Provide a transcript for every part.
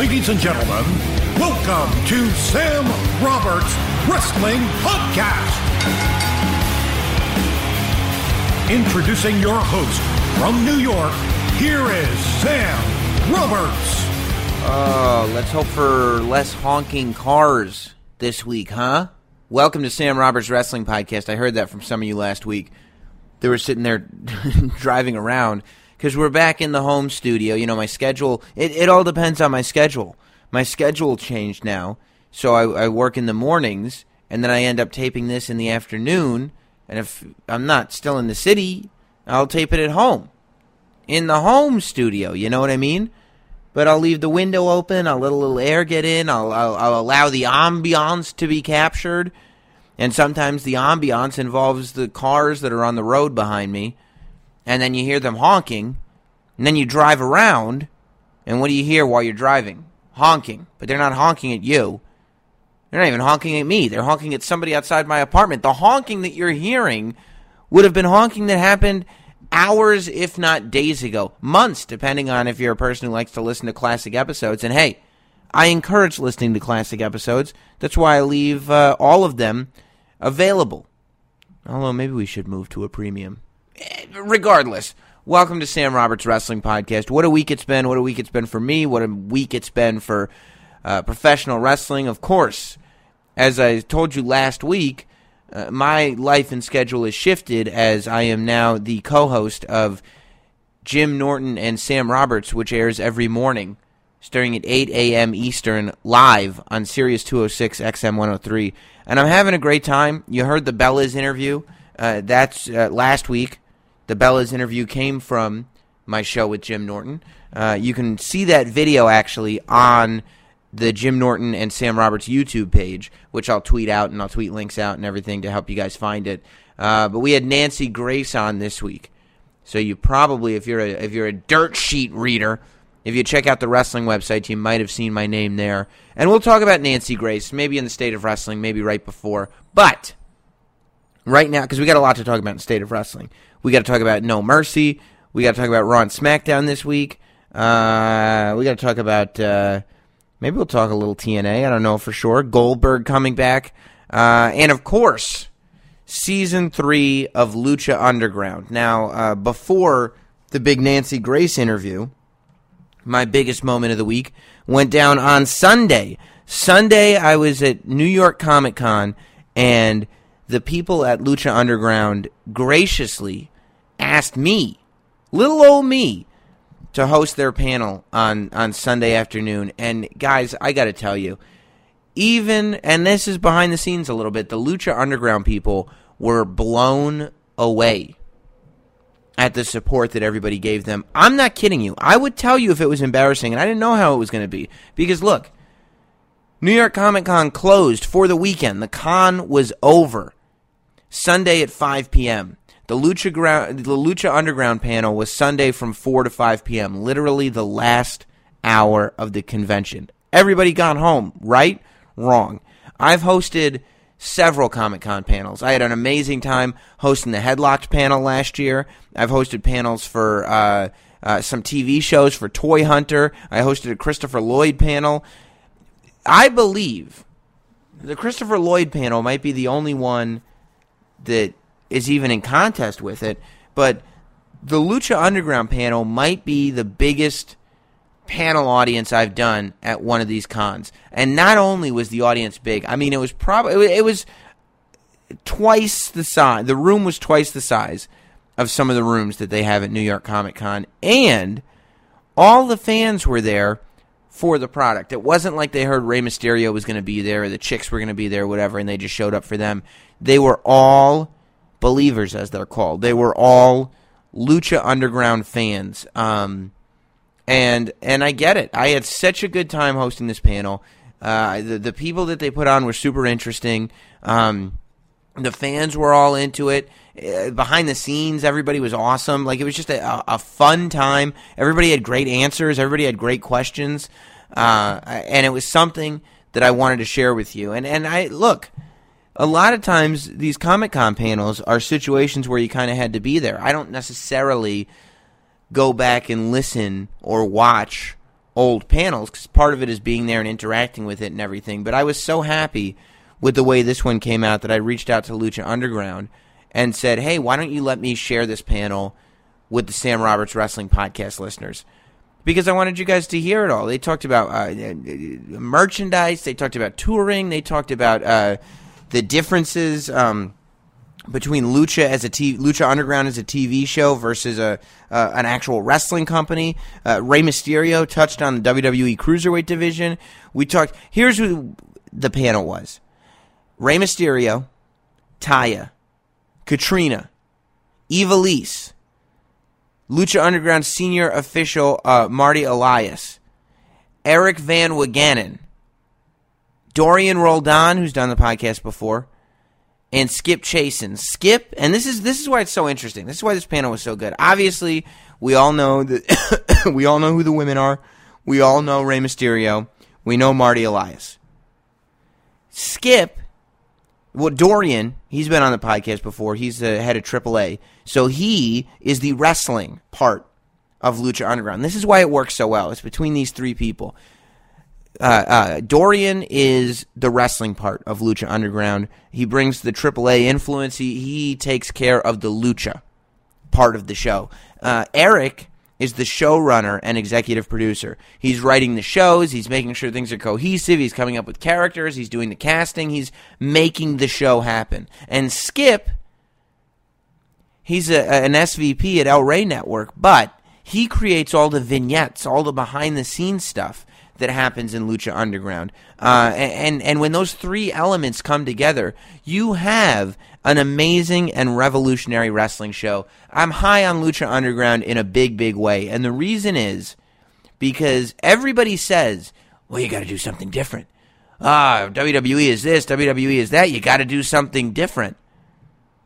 Ladies and gentlemen, welcome to Sam Roberts Wrestling Podcast. Introducing your host from New York, here is Sam Roberts. Oh, let's hope for less honking cars this week, huh? Welcome to Sam Roberts Wrestling Podcast. I heard that from some of you last week. They were sitting there driving around because we're back in the home studio. You know, my schedule, it, it all depends on my schedule. My schedule changed now. So I, I work in the mornings, and then I end up taping this in the afternoon. And if I'm not still in the city, I'll tape it at home. In the home studio, you know what I mean? But I'll leave the window open. I'll let a little air get in. I'll, I'll, I'll allow the ambiance to be captured. And sometimes the ambiance involves the cars that are on the road behind me and then you hear them honking, and then you drive around, and what do you hear while you're driving? Honking. But they're not honking at you. They're not even honking at me. They're honking at somebody outside my apartment. The honking that you're hearing would have been honking that happened hours, if not days ago, months, depending on if you're a person who likes to listen to classic episodes. And hey, I encourage listening to classic episodes. That's why I leave uh, all of them available. Although maybe we should move to a premium regardless, welcome to Sam Roberts Wrestling Podcast. What a week it's been. What a week it's been for me. What a week it's been for uh, professional wrestling. Of course, as I told you last week, uh, my life and schedule is shifted as I am now the co host of Jim Norton and Sam Roberts, which airs every morning starting at 8 a.m. Eastern live on Sirius 206 XM 103. And I'm having a great time. You heard the Bellas interview. Uh, that's uh, last week. The Bellas interview came from my show with Jim Norton. Uh, you can see that video actually on the Jim Norton and Sam Roberts YouTube page, which I'll tweet out and I'll tweet links out and everything to help you guys find it. Uh, but we had Nancy Grace on this week, so you probably, if you're a if you're a dirt sheet reader, if you check out the wrestling website, you might have seen my name there. And we'll talk about Nancy Grace, maybe in the state of wrestling, maybe right before, but right now because we got a lot to talk about in state of wrestling. We got to talk about No Mercy. We got to talk about Raw and SmackDown this week. Uh, we got to talk about uh, maybe we'll talk a little TNA. I don't know for sure. Goldberg coming back, uh, and of course, season three of Lucha Underground. Now, uh, before the big Nancy Grace interview, my biggest moment of the week went down on Sunday. Sunday, I was at New York Comic Con and the people at Lucha Underground graciously asked me, little old me, to host their panel on, on Sunday afternoon. And guys, I got to tell you, even, and this is behind the scenes a little bit, the Lucha Underground people were blown away at the support that everybody gave them. I'm not kidding you. I would tell you if it was embarrassing, and I didn't know how it was going to be. Because look, New York Comic Con closed for the weekend. The con was over. Sunday at 5 p.m. The Lucha, Ground, the Lucha Underground panel was Sunday from 4 to 5 p.m., literally the last hour of the convention. Everybody gone home, right? Wrong. I've hosted several Comic Con panels. I had an amazing time hosting the Headlocked panel last year. I've hosted panels for uh, uh, some TV shows for Toy Hunter. I hosted a Christopher Lloyd panel. I believe the Christopher Lloyd panel might be the only one that is even in contest with it. But the Lucha Underground panel might be the biggest panel audience I've done at one of these cons. And not only was the audience big, I mean, it was probably it was twice the size. The room was twice the size of some of the rooms that they have at New York Comic Con, and all the fans were there for the product. It wasn't like they heard Rey Mysterio was going to be there or the chicks were going to be there, whatever, and they just showed up for them. They were all believers, as they're called. They were all Lucha Underground fans. Um, and and I get it. I had such a good time hosting this panel. Uh, the the people that they put on were super interesting. Um, the fans were all into it. Uh, behind the scenes, everybody was awesome. Like it was just a, a fun time. Everybody had great answers. Everybody had great questions, uh, and it was something that I wanted to share with you. And and I look, a lot of times these Comic Con panels are situations where you kind of had to be there. I don't necessarily go back and listen or watch old panels because part of it is being there and interacting with it and everything. But I was so happy with the way this one came out that I reached out to Lucha Underground and said, "Hey, why don't you let me share this panel with the Sam Roberts Wrestling Podcast listeners?" Because I wanted you guys to hear it all. They talked about uh, merchandise. They talked about touring. They talked about uh, the differences um, between Lucha as a t- Lucha Underground as a TV show versus a uh, an actual wrestling company. Uh, Rey Mysterio touched on the WWE Cruiserweight division. We talked. Here's who the panel was: Rey Mysterio, Taya, Katrina, Ivelisse, Lucha Underground senior official uh, Marty Elias, Eric Van Wagenen, Dorian Roldan, who's done the podcast before, and Skip Chaisson. Skip, and this is this is why it's so interesting. This is why this panel was so good. Obviously, we all know that we all know who the women are. We all know Rey Mysterio. We know Marty Elias. Skip, well, Dorian, he's been on the podcast before. He's the head of AAA, so he is the wrestling part of Lucha Underground. This is why it works so well. It's between these three people uh, uh, Dorian is the wrestling part of Lucha Underground. He brings the AAA influence. He, he takes care of the Lucha part of the show. Uh, Eric is the showrunner and executive producer. He's writing the shows. He's making sure things are cohesive. He's coming up with characters. He's doing the casting. He's making the show happen. And Skip, he's a, an SVP at El Rey Network, but he creates all the vignettes, all the behind the scenes stuff that happens in Lucha Underground. Uh, and and when those three elements come together, you have an amazing and revolutionary wrestling show. I'm high on Lucha Underground in a big, big way, and the reason is because everybody says, "Well, you got to do something different." Ah, WWE is this, WWE is that. You got to do something different.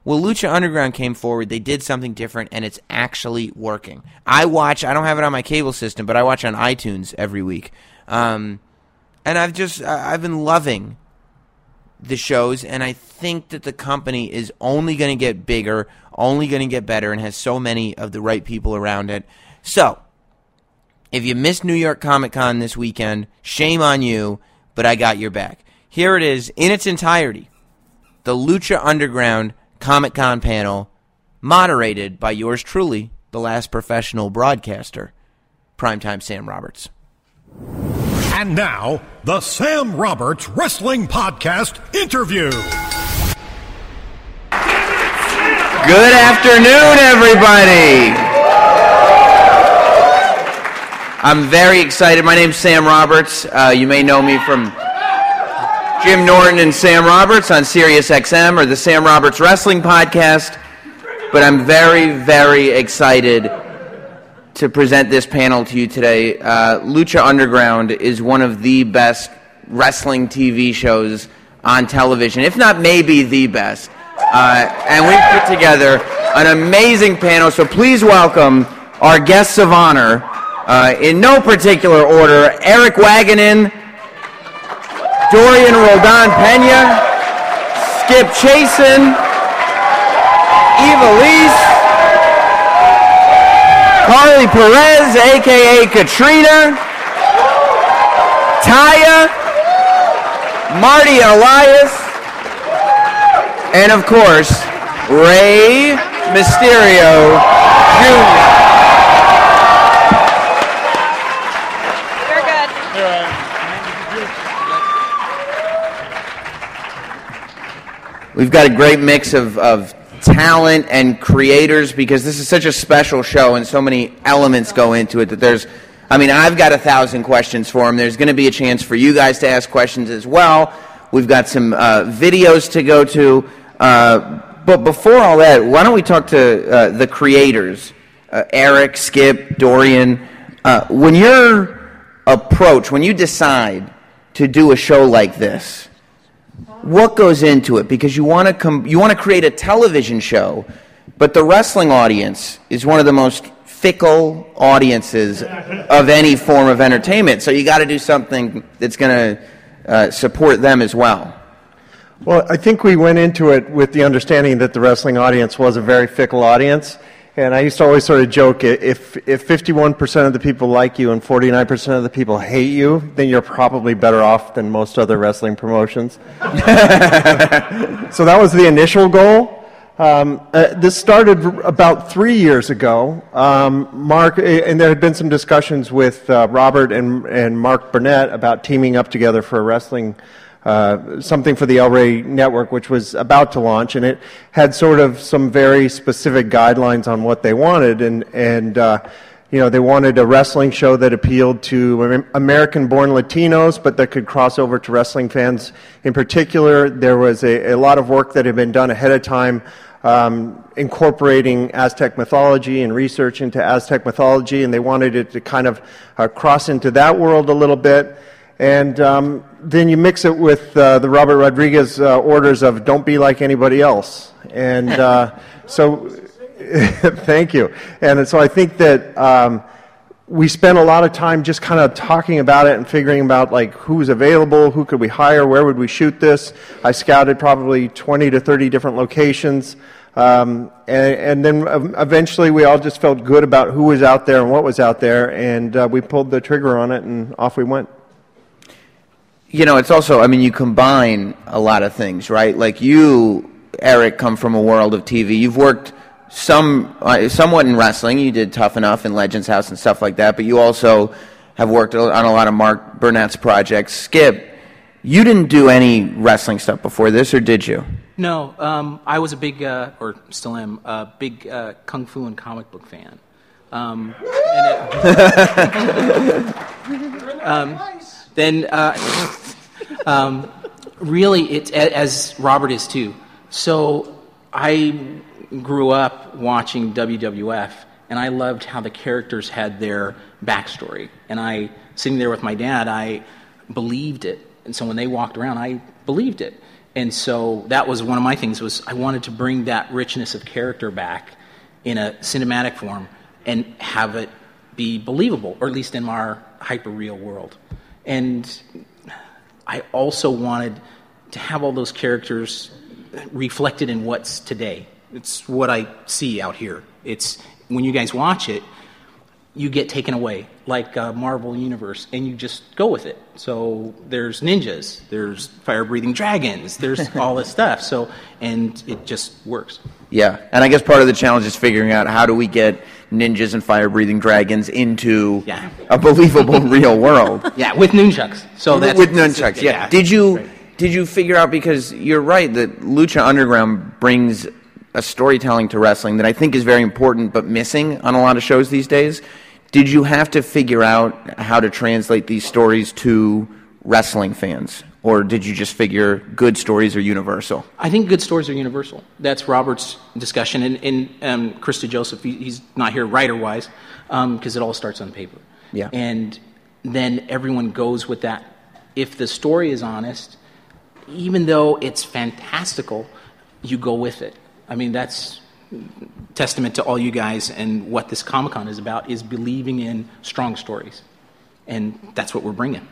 Well, Lucha Underground came forward. They did something different, and it's actually working. I watch. I don't have it on my cable system, but I watch on iTunes every week. Um, and I've just I've been loving the shows, and I think that the company is only going to get bigger, only going to get better, and has so many of the right people around it. So, if you missed New York Comic Con this weekend, shame on you, but I got your back. Here it is in its entirety the Lucha Underground Comic Con panel, moderated by yours truly, the last professional broadcaster, Primetime Sam Roberts. And now, the Sam Roberts Wrestling Podcast interview. Good afternoon, everybody. I'm very excited. My name's Sam Roberts. Uh, you may know me from Jim Norton and Sam Roberts on Sirius XM or the Sam Roberts Wrestling Podcast. But I'm very, very excited to present this panel to you today. Uh, Lucha Underground is one of the best wrestling TV shows on television, if not maybe the best. Uh, and we've put together an amazing panel, so please welcome our guests of honor uh, in no particular order Eric Wagenen, Dorian Roldan Pena, Skip Chaisson, Eva Lees, Karlee Perez, aka Katrina, Taya, Marty Elias, and of course, Rey Mysterio Jr. You're good. We've got a great mix of, of talent and creators because this is such a special show and so many elements go into it that there's I mean, I've got a thousand questions for him. There's going to be a chance for you guys to ask questions as well. We've got some uh, videos to go to. Uh, but before all that, why don't we talk to uh, the creators, uh, Eric, Skip, Dorian? Uh, when your approach, when you decide to do a show like this, what goes into it? Because you want to com- you want to create a television show, but the wrestling audience is one of the most fickle audiences of any form of entertainment. So you got to do something that's going to uh, support them as well. Well, I think we went into it with the understanding that the wrestling audience was a very fickle audience. And I used to always sort of joke if, if 51% of the people like you and 49% of the people hate you, then you're probably better off than most other wrestling promotions. so that was the initial goal. Um, uh, this started about three years ago. Um, Mark, and there had been some discussions with uh, Robert and, and Mark Burnett about teaming up together for a wrestling, uh, something for the El Rey network, which was about to launch, and it had sort of some very specific guidelines on what they wanted, and and uh, you know, they wanted a wrestling show that appealed to American born Latinos, but that could cross over to wrestling fans in particular. There was a, a lot of work that had been done ahead of time um, incorporating Aztec mythology and research into Aztec mythology, and they wanted it to kind of uh, cross into that world a little bit. And um, then you mix it with uh, the Robert Rodriguez uh, orders of don't be like anybody else. And uh, so, thank you. And so I think that. Um, we spent a lot of time just kind of talking about it and figuring about like who's available, who could we hire, where would we shoot this. I scouted probably 20 to 30 different locations. Um, and, and, then eventually we all just felt good about who was out there and what was out there, and uh, we pulled the trigger on it, and off we went. You know, it's also, I mean, you combine a lot of things, right? Like you, Eric, come from a world of TV. You've worked some uh, somewhat in wrestling. You did Tough Enough and Legends House and stuff like that, but you also have worked on a lot of Mark Burnett's projects. Skip, you didn't do any wrestling stuff before this, or did you? No, um, I was a big, uh, or still am, a big uh, kung fu and comic book fan. Um, it, um, then, uh, um, really, it's as Robert is too. So I grew up watching WWF, and I loved how the characters had their backstory. And I, sitting there with my dad, I believed it. And so when they walked around, I believed it. And so that was one of my things was I wanted to bring that richness of character back in a cinematic form and have it be believable, or at least in our hyper real world. And I also wanted to have all those characters reflected in what's today. It's what I see out here. It's when you guys watch it, you get taken away like a Marvel universe, and you just go with it. So there's ninjas, there's fire-breathing dragons, there's all this stuff. So and it just works. Yeah, and I guess part of the challenge is figuring out how do we get ninjas and fire-breathing dragons into yeah. a believable real world. Yeah, with nunchucks. So that's with nunchucks. Yeah. yeah. Did you? Right. Did you figure out because you're right that Lucha Underground brings a storytelling to wrestling that I think is very important but missing on a lot of shows these days. Did you have to figure out how to translate these stories to wrestling fans? Or did you just figure good stories are universal? I think good stories are universal. That's Robert's discussion. And, and um, Chris DeJoseph, he's not here writer wise, because um, it all starts on paper. Yeah. And then everyone goes with that. If the story is honest, even though it's fantastical, you go with it. I mean, that's testament to all you guys and what this Comic Con is about is believing in strong stories. And that's what we're bringing.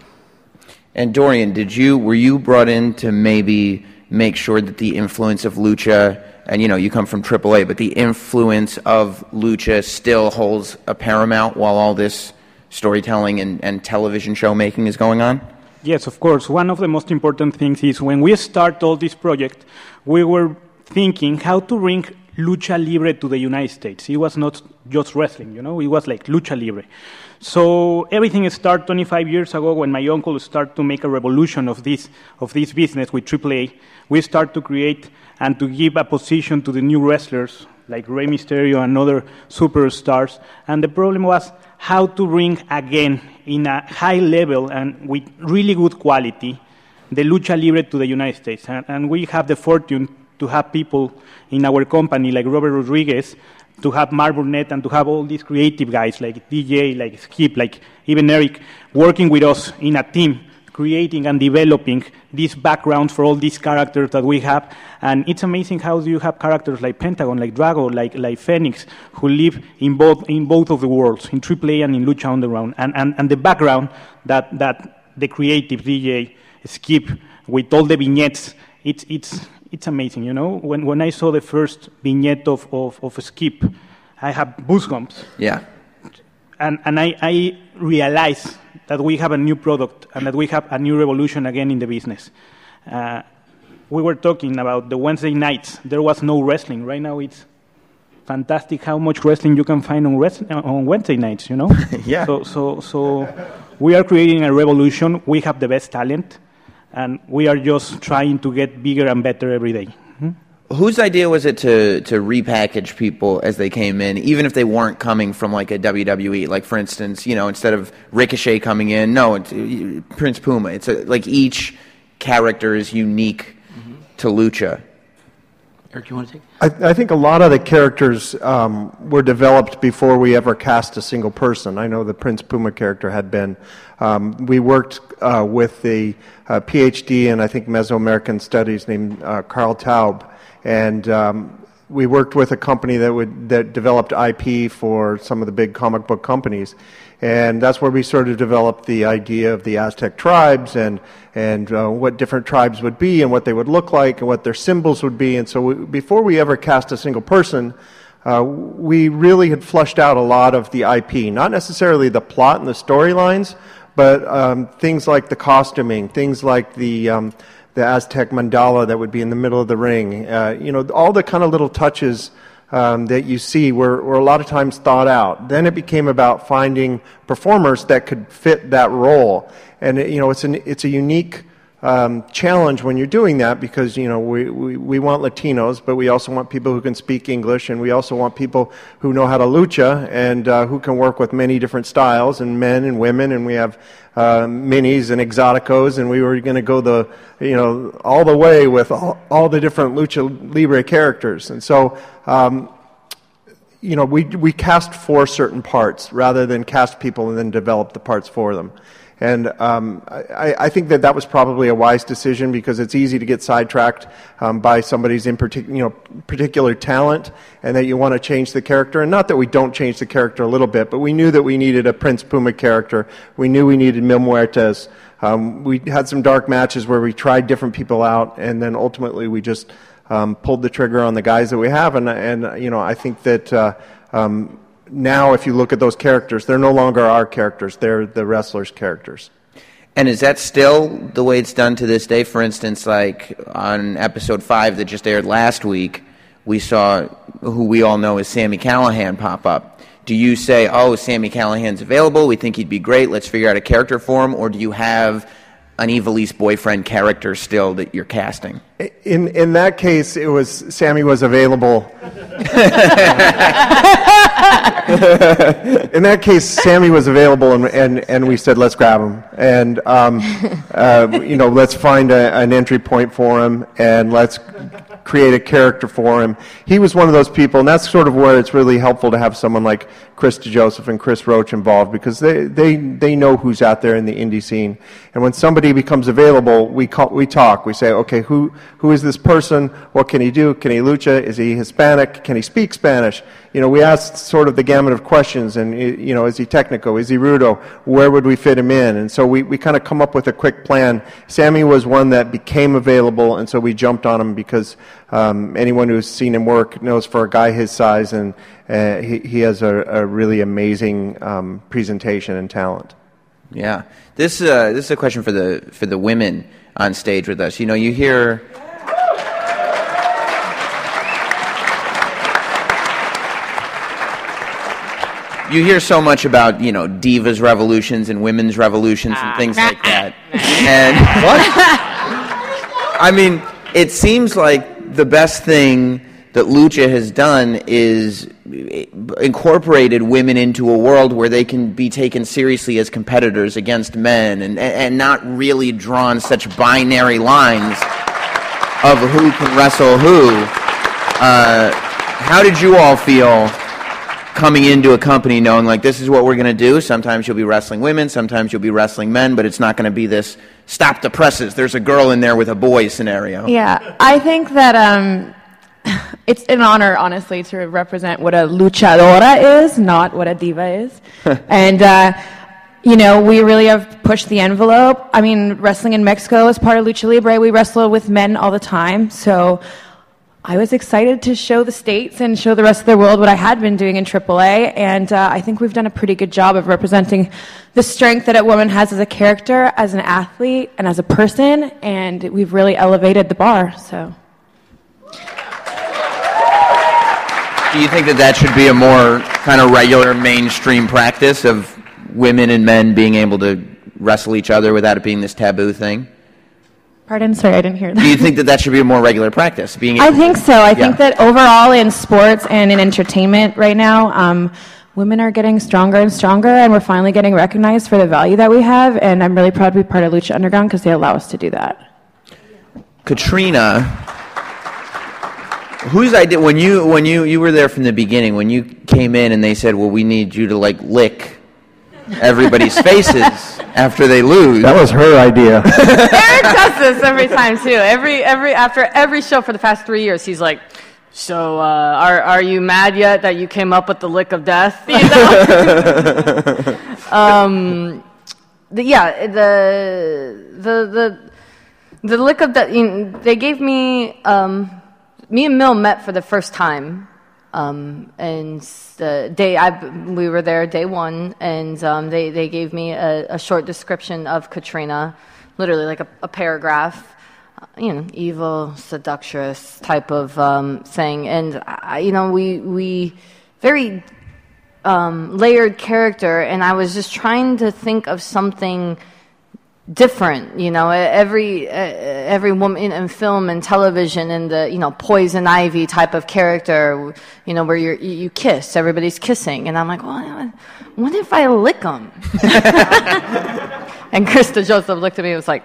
And Dorian, did you were you brought in to maybe make sure that the influence of lucha and you know you come from AAA, but the influence of lucha still holds a paramount while all this storytelling and, and television show making is going on? Yes, of course. One of the most important things is when we start all this project, we were thinking how to bring lucha libre to the United States. It was not just wrestling, you know, it was like lucha libre. So everything started 25 years ago when my uncle started to make a revolution of this, of this business with AAA. We started to create and to give a position to the new wrestlers like Rey Mysterio and other superstars. And the problem was how to bring again in a high level and with really good quality the lucha libre to the United States. And, and we have the fortune to have people in our company like Robert Rodriguez, to have Mark Burnett, and to have all these creative guys like DJ, like Skip, like even Eric, working with us in a team creating and developing these backgrounds for all these characters that we have. And it's amazing how you have characters like Pentagon, like Drago, like, like Phoenix, who live in both, in both of the worlds, in AAA and in Lucha Underground. And, and, and the background that, that the creative DJ Skip with all the vignettes, it's, it's, it's amazing, you know? When, when I saw the first vignette of, of, of Skip, I have goosebumps. Yeah. And, and I, I realized that we have a new product and that we have a new revolution again in the business. Uh, we were talking about the Wednesday nights. There was no wrestling. Right now, it's fantastic how much wrestling you can find on, rest- on Wednesday nights. You know. yeah. So, so, so we are creating a revolution. We have the best talent, and we are just trying to get bigger and better every day whose idea was it to to repackage people as they came in, even if they weren't coming from like a WWE? Like for instance, you know, instead of Ricochet coming in, no, it's uh, Prince Puma. It's a, like each character is unique mm-hmm. to Lucha. Eric, you want to take? I, I think a lot of the characters um, were developed before we ever cast a single person. I know the Prince Puma character had been. Um, we worked uh, with the uh, PhD in I think Mesoamerican studies named uh, Karl Taube and um, we worked with a company that would that developed IP for some of the big comic book companies, and that's where we sort of developed the idea of the Aztec tribes and and uh, what different tribes would be and what they would look like and what their symbols would be. And so we, before we ever cast a single person. Uh, we really had flushed out a lot of the IP, not necessarily the plot and the storylines, but um, things like the costuming, things like the um, the Aztec mandala that would be in the middle of the ring. Uh, you know, all the kind of little touches um, that you see were, were a lot of times thought out. Then it became about finding performers that could fit that role. And, it, you know, it's, an, it's a unique um, challenge when you're doing that because you know we, we, we want Latinos, but we also want people who can speak English, and we also want people who know how to lucha and uh, who can work with many different styles and men and women, and we have uh, minis and exoticos, and we were going to go the you know all the way with all, all the different lucha libre characters, and so. Um, you know, we, we cast for certain parts rather than cast people and then develop the parts for them. And um, I, I, think that that was probably a wise decision because it's easy to get sidetracked um, by somebody's in partic- you know, particular talent and that you want to change the character. And not that we don't change the character a little bit, but we knew that we needed a Prince Puma character. We knew we needed Mil Muertes. Um, we had some dark matches where we tried different people out, and then ultimately we just um, pulled the trigger on the guys that we have. And, and you know, I think that. Uh, um, now, if you look at those characters, they're no longer our characters, they're the wrestlers' characters. And is that still the way it's done to this day? For instance, like on episode five that just aired last week, we saw who we all know as Sammy Callahan pop up. Do you say, oh, Sammy Callahan's available, we think he'd be great, let's figure out a character for him, or do you have an Ivelisse boyfriend character still that you're casting? In in that case, it was Sammy was available. in that case, Sammy was available, and, and, and we said, let's grab him, and um, uh, you know, let's find a, an entry point for him, and let's create a character for him. He was one of those people, and that's sort of where it's really helpful to have someone like Chris DeJoseph and Chris Roach involved because they, they, they know who's out there in the indie scene. And when somebody becomes available, we, call, we talk. We say, okay, who, who is this person? What can he do? Can he lucha? Is he Hispanic? Can he speak Spanish? You know, we asked sort of the gamut of questions, and you know, is he technical? Is he rudo? Where would we fit him in? And so we, we kind of come up with a quick plan. Sammy was one that became available, and so we jumped on him because um, anyone who's seen him work knows for a guy his size, and uh, he, he has a, a really amazing um, presentation and talent. Yeah, this uh, this is a question for the for the women on stage with us. You know, you hear you hear so much about you know divas revolutions and women's revolutions and things like that. and what? I mean, it seems like the best thing that Lucha has done is incorporated women into a world where they can be taken seriously as competitors against men and, and not really drawn such binary lines of who can wrestle who. Uh, how did you all feel coming into a company knowing like this is what we're going to do? Sometimes you'll be wrestling women, sometimes you'll be wrestling men, but it's not going to be this stop the presses. There's a girl in there with a boy scenario. Yeah, I think that um, it's an honor, honestly, to represent what a luchadora is, not what a diva is. and, uh, you know, we really have pushed the envelope. I mean, wrestling in Mexico is part of Lucha Libre. We wrestle with men all the time. So I was excited to show the States and show the rest of the world what I had been doing in AAA. And uh, I think we've done a pretty good job of representing the strength that a woman has as a character, as an athlete, and as a person. And we've really elevated the bar. So. Do you think that that should be a more kind of regular mainstream practice of women and men being able to wrestle each other without it being this taboo thing? Pardon? Sorry, I didn't hear that. Do you think that that should be a more regular practice? Being I think so. I Yeah. think that overall in sports and in entertainment right now, um, women are getting stronger and stronger, and we're finally getting recognized for the value that we have. And I'm really proud to be part of Lucha Underground because they allow us to do that. Katrina, whose idea when you when you you were there from the beginning when you came in and they said, "Well, we need you to like lick everybody's faces after they lose." That was her idea. Eric does this every time too. Every every after every show for the past three years, he's like, "So, uh, are are you mad yet that you came up with the lick of death?" You know? um, the, yeah, the the the the lick of death. You know, they gave me. Um, me and Mil met for the first time. Um, and the day I, we were there day one, and um, they, they gave me a, a short description of Katrina, literally like a, a paragraph, you know, evil, seductress type of um, thing. And, I, you know, we, we very um, layered character, and I was just trying to think of something different you know every every woman in film and television and the you know poison ivy type of character you know where you you kiss everybody's kissing. And i'm like well what if i lick them and Chris DeJoseph looked at me and was like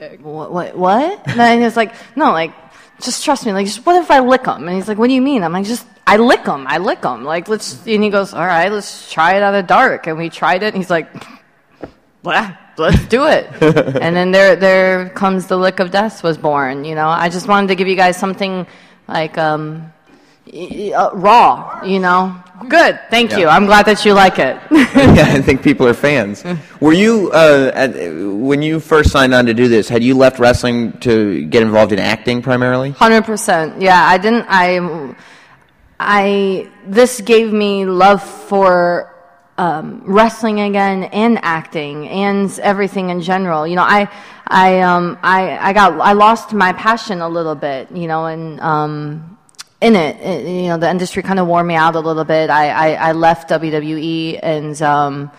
eh, what what, what? and he was like no like just trust me like just what if i lick them and he's like what do you mean? I'm like just i lick them i lick them like let's and he goes all right let's try it out of dark. And we tried it and he's like well, let's do it. and then there, there comes the lick of death was born. You know, I just wanted to give you guys something like um, uh, raw. You know, good. Thank you. I'm glad that you like it. yeah, I think people are fans. Were you uh, at, when you first signed on to do this? Had you left wrestling to get involved in acting primarily? Hundred percent. Yeah, I didn't. I, I. This gave me love for um, wrestling again and acting and everything in general. You know, I, I, um, I, I got, I lost my passion a little bit. You know, and um, in it, it, you know, the industry kind of wore me out a little bit. I, I, I left WWE and. Um,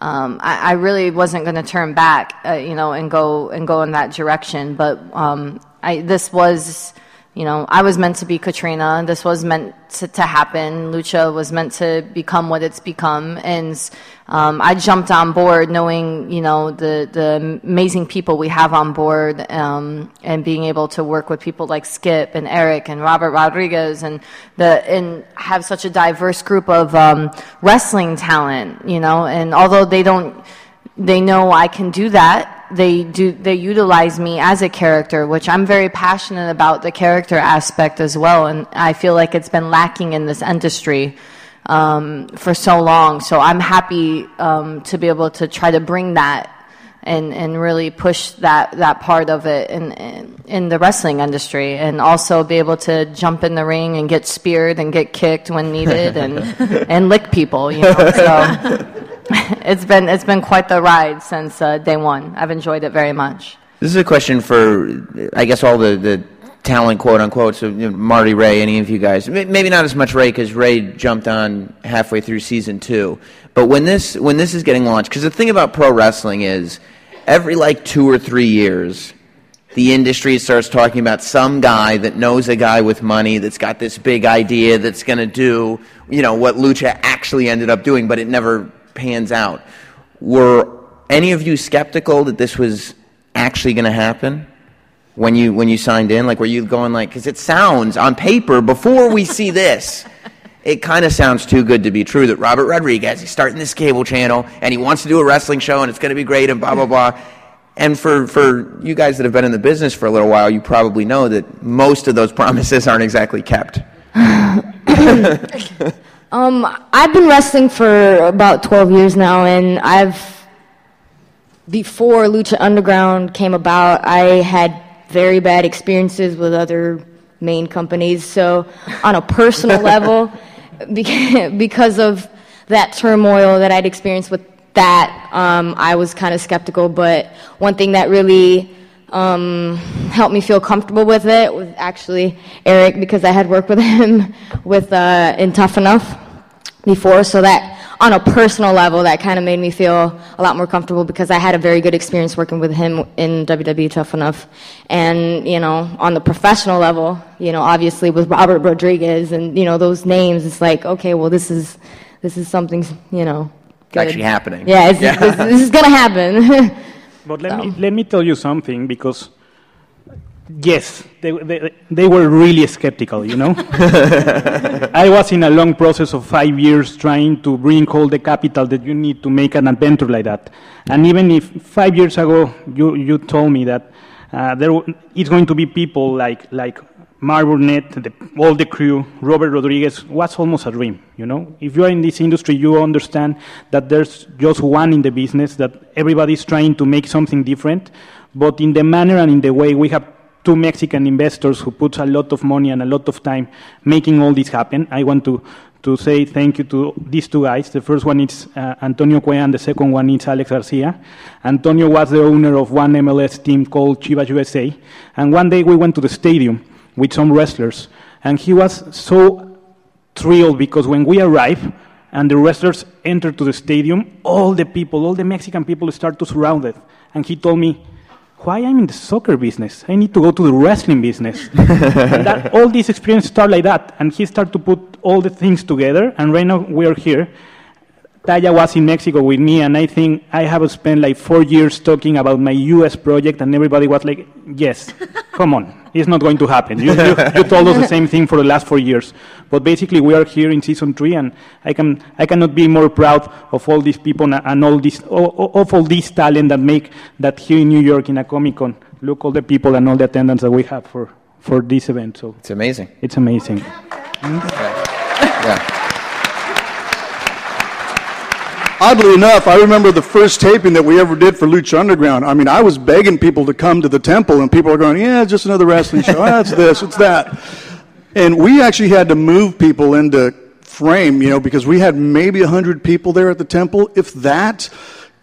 um, I, I really wasn't going to turn back, uh, you know, and go and go in that direction. But um, I, this was, you know, I was meant to be Katrina. This was meant to, to happen. Lucha was meant to become what it's become, and um, I jumped on board knowing, you know, the the amazing people we have on board, um, and being able to work with people like Skip and Eric and Robert Rodriguez, and the and have such a diverse group of um, wrestling talent, you know. And although they don't, they know I can do that they do they utilize me as a character which i'm very passionate about the character aspect as well and i feel like it's been lacking in this industry um, for so long so i'm happy um, to be able to try to bring that and, and really push that, that part of it in, in, in the wrestling industry and also be able to jump in the ring and get speared and get kicked when needed and, and lick people, you know. So it's been it's been quite the ride since uh, day one. I've enjoyed it very much. This is a question for, I guess, all the, the talent, quote unquote. So, you know, Marty, Rey, any of you guys. Maybe not as much Rey because Rey jumped on halfway through season two. But when this when this is getting launched, because the thing about pro wrestling is, every like two or three years, the industry starts talking about some guy that knows a guy with money that's got this big idea that's going to do, you know, what Lucha actually ended up doing, but it never pans out. Were any of you skeptical that this was actually going to happen? when you when you signed in? Like, were you going like? Because it sounds on paper before we see this, it kind of sounds too good to be true that Robert Rodriguez he's starting this cable channel and he wants to do a wrestling show and it's going to be great and blah blah blah. And for for you guys that have been in the business for a little while, you probably know that most of those promises aren't exactly kept. Um, I've been wrestling for about 12 years now, and I've, before Lucha Underground came about, I had very bad experiences with other main companies. So, on a personal level, because of that turmoil that I'd experienced with that, um, I was kind of skeptical. But one thing that really um, helped me feel comfortable with it was actually Eric, because I had worked with him with uh, in Tough Enough before, so that on a personal level, that kind of made me feel a lot more comfortable because I had a very good experience working with him in WWE Tough Enough. And, you know, on the professional level, you know, obviously with Robert Rodriguez and, you know, those names, it's like, okay, well, this is, this is something, you know, It's actually happening. Yeah, it's, This, this is going to happen. But let me let me tell you something because yes, they, they, they were really skeptical, you know. I was in a long process of five years trying to bring all the capital that you need to make an adventure like that. And even if five years ago you, you told me that uh, there w- it's going to be people like like Mark Burnett, the, all the crew, Robert Rodriguez, was almost a dream. You know, if you are in this industry, you understand that there's just one in the business, that everybody's trying to make something different, but in the manner and in the way we have two Mexican investors who put a lot of money and a lot of time making all this happen. I want to, to say thank you to these two guys. The first one is uh, Antonio Cué, and the second one is Alex Garcia. Antonio was the owner of one MLS team called Chivas USA. And one day we went to the stadium with some wrestlers, and he was so thrilled because when we arrived and the wrestlers entered to the stadium, all the people, all the Mexican people start to surround it. And he told me, why I'm in the soccer business? I need to go to the wrestling business. and that, all these experiences start like that. And he started to put all the things together. And right now we are here. Taya was in Mexico with me, and I think I have spent like four years talking about my U.S. project, and everybody was like, "Yes, come on, it's not going to happen." You, you, you told us the same thing for the last four years, but basically we are here in season three, and I can I cannot be more proud of all these people and, and all this of all this talent that make that here in New York in a Comic Con. Look all the people and all the attendance that we have for for this event. So It's amazing. it's amazing. Yeah. Oddly enough, I remember the first taping that we ever did for Lucha Underground. I mean, I was begging people to come to the temple, and people are going, "Yeah, just another wrestling show. Ah, it's this, it's that." And we actually had to move people into frame, you know, because we had maybe hundred people there at the temple, if that.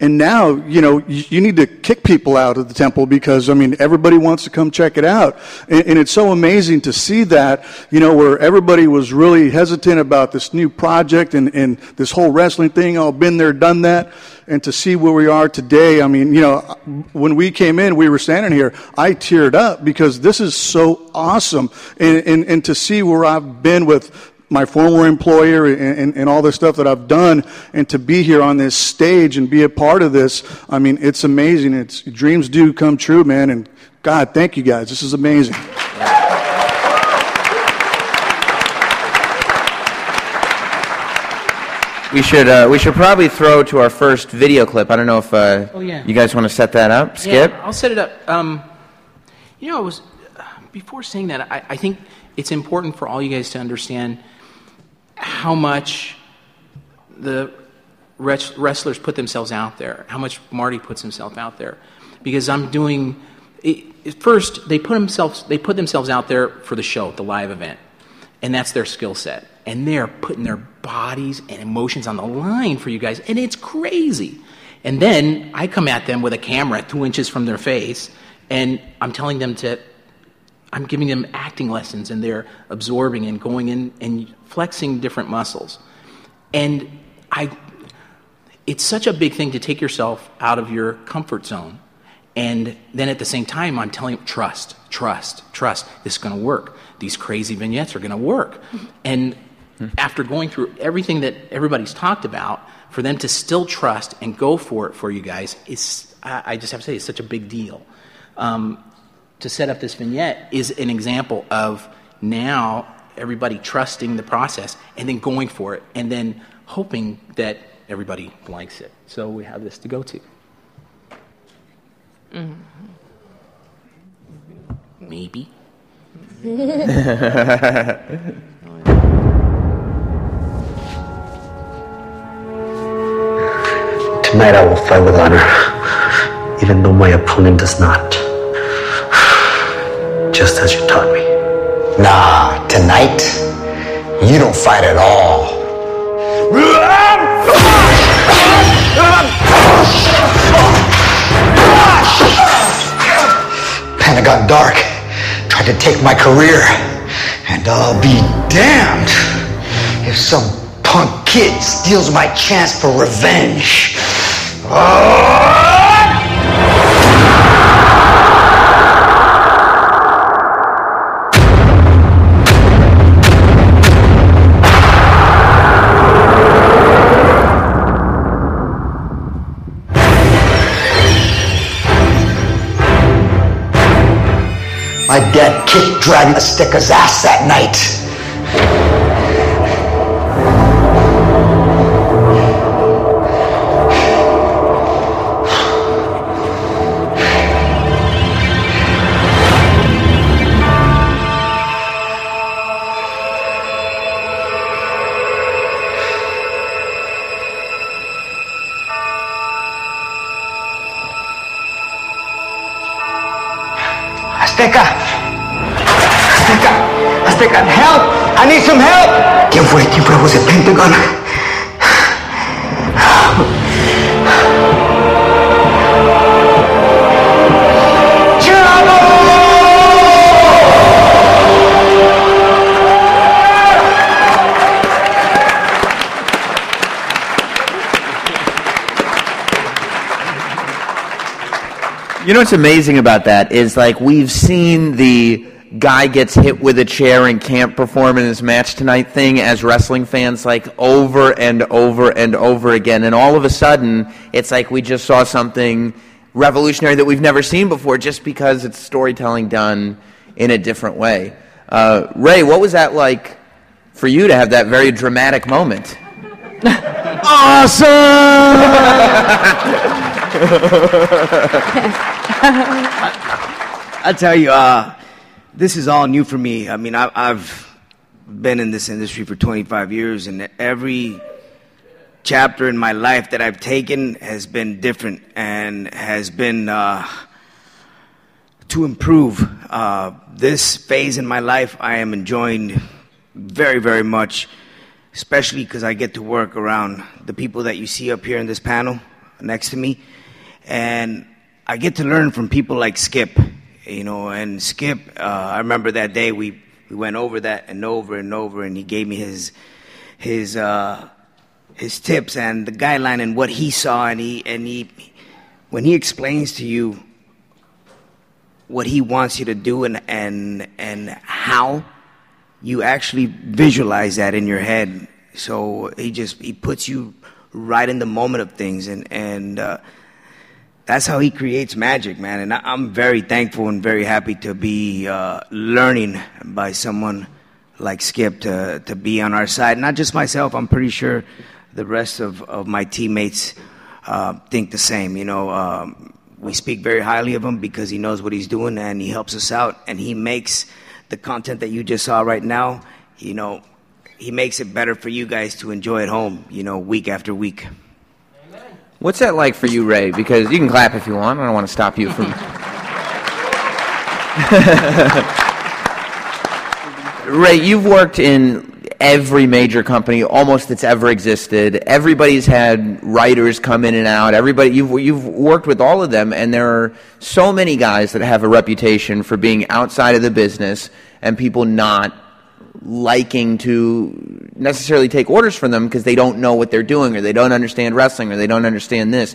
And now, you know, you, need to kick people out of the temple because, I mean, everybody wants to come check it out. And, and it's so amazing to see that, you know, where everybody was really hesitant about this new project and, and this whole wrestling thing. Oh, been there, done that. And to see where we are today, I mean, you know, when we came in, we were standing here, I teared up because this is so awesome. And, and, and to see where I've been with my former employer and, and, and, all the stuff that I've done, and to be here on this stage and be a part of this, I mean, it's amazing. It's dreams do come true, man. And God, thank you guys. This is amazing. We should uh, we should probably throw to our first video clip. I don't know if uh, Oh, yeah. you guys want to set that up. Skip. Yeah, I'll set it up. Um, you know, I was before saying that. I, I think it's important for all you guys to understand how much the wrestlers put themselves out there, how much Marty puts himself out there, because I'm doing. It, first, they put themselves they put themselves out there for the show, the live event, and that's their skill set, and they're putting their bodies and emotions on the line for you guys, and it's crazy. And then I come at them with a camera two inches from their face, and I'm telling them to I'm giving them acting lessons and they're absorbing and going in and flexing different muscles. And I it's such a big thing to take yourself out of your comfort zone. And then at the same time I'm telling them trust, trust, trust. This is going to work. These crazy vignettes are going to work. And after going through everything that everybody's talked about, for them to still trust and go for it for you guys is I I just have to say it's such a big deal. Um, to set up this vignette is an example of now everybody trusting the process and then going for it and then hoping that everybody likes it. So we have this to go to. Mm-hmm. Maybe. Tonight I will fight with honor, even though my opponent does not. Just as you taught me. Nah, tonight, you don't fight at all. Pentagon Dark tried to take my career, and I'll be damned if some punk kid steals my chance for revenge. Ah! My dad kicked Dragon Azteca's ass that night. What's amazing about that is like we've seen the guy gets hit with a chair and can't perform in his match tonight thing as wrestling fans like over and over and over again and all of a sudden it's like we just saw something revolutionary that we've never seen before just because it's storytelling done in a different way. Uh, Rey, what was that like for you to have that very dramatic moment? I tell you, uh, this is all new for me. I mean, I, I've been in this industry for 25 years, and every chapter in my life that I've taken has been different and has been uh, to improve. Uh, this phase in my life, I am enjoying very, very much, especially because I get to work around the people that you see up here in this panel next to me. And I get to learn from people like Skip, you know, and Skip, uh, I remember that day we, we went over that and over and over, and he gave me his, his, uh, his tips and the guideline and what he saw, and he, and he, when he explains to you what he wants you to do and, and, and how, you actually visualize that in your head. So he just, he puts you right in the moment of things, and, and, uh, that's how he creates magic, man. And I'm very thankful and very happy to be uh, learning by someone like Skip to, to be on our side. Not just myself, I'm pretty sure the rest of, of my teammates uh, think the same. You know, um, we speak very highly of him because he knows what he's doing and he helps us out and he makes the content that you just saw right now, you know, he makes it better for you guys to enjoy at home, you know, week after week. What's that like for you, Rey? Because you can clap if you want. I don't want to stop you from. Rey, you've worked in every major company almost that's ever existed. Everybody's had writers come in and out. Everybody, you've you've worked with all of them, and there are so many guys that have a reputation for being outside of the business and people not liking to necessarily take orders from them because they don't know what they're doing or they don't understand wrestling or they don't understand this.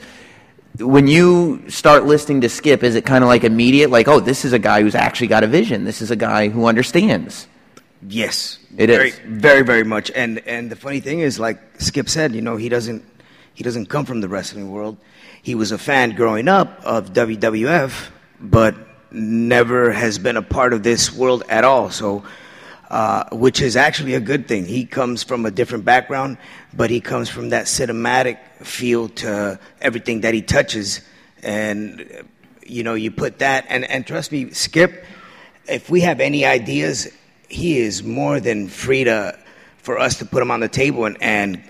When you start listening to Skip, is it kind of like immediate, like, oh, this is a guy who's actually got a vision. This is a guy who understands. Yes, It very, is. very, very much. And and the funny thing is, like Skip said, you know, he doesn't he doesn't come from the wrestling world. He was a fan growing up of WWF, but never has been a part of this world at all. So, uh, which is actually a good thing. He comes from a different background, but he comes from that cinematic feel to everything that he touches. And, you know, you put that, and, and trust me, Skip, if we have any ideas, he is more than free to, for us to put them on the table and, and,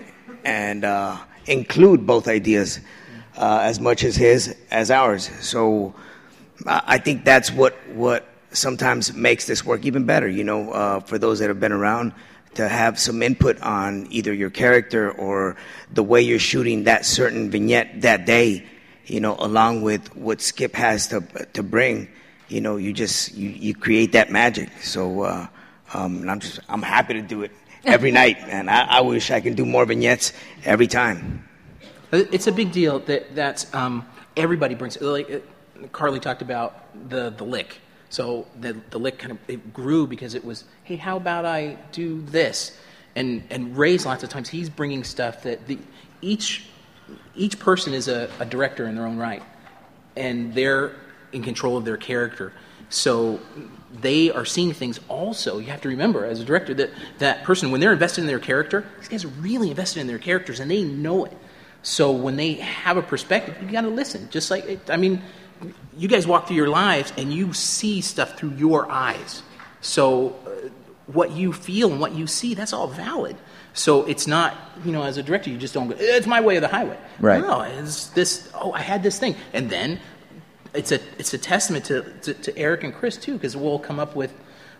and uh, include both ideas uh, as much as his as ours. So I think that's what, what sometimes makes this work even better, you know, uh, for those that have been around to have some input on either your character or the way you're shooting that certain vignette that day, you know, along with what Skip has to, to bring, you know, you just, you, you create that magic. So, uh, um, I'm just, I'm happy to do it every night, and I, I wish I can do more vignettes every time. It's a big deal that that's um, everybody brings. Like uh, Karlee talked about the the lick. So the the lick kind of it grew because it was, hey, how about I do this? And and Rey's lots of times he's bringing stuff that the each each person is a, a director in their own right, and they're in control of their character. So they are seeing things also. You have to remember, as a director, that that person, when they're invested in their character, these guys are really invested in their characters and they know it. So when they have a perspective, you got to listen. Just like, it, I mean, you guys walk through your lives and you see stuff through your eyes. So uh, what you feel and what you see, that's all valid. So it's not, you know, as a director, you just don't go, it's my way of the highway. Right. No, it's this, oh, I had this thing. And then it's a, it's a testament to, to, to Eric and Chris, too, because we'll come up with,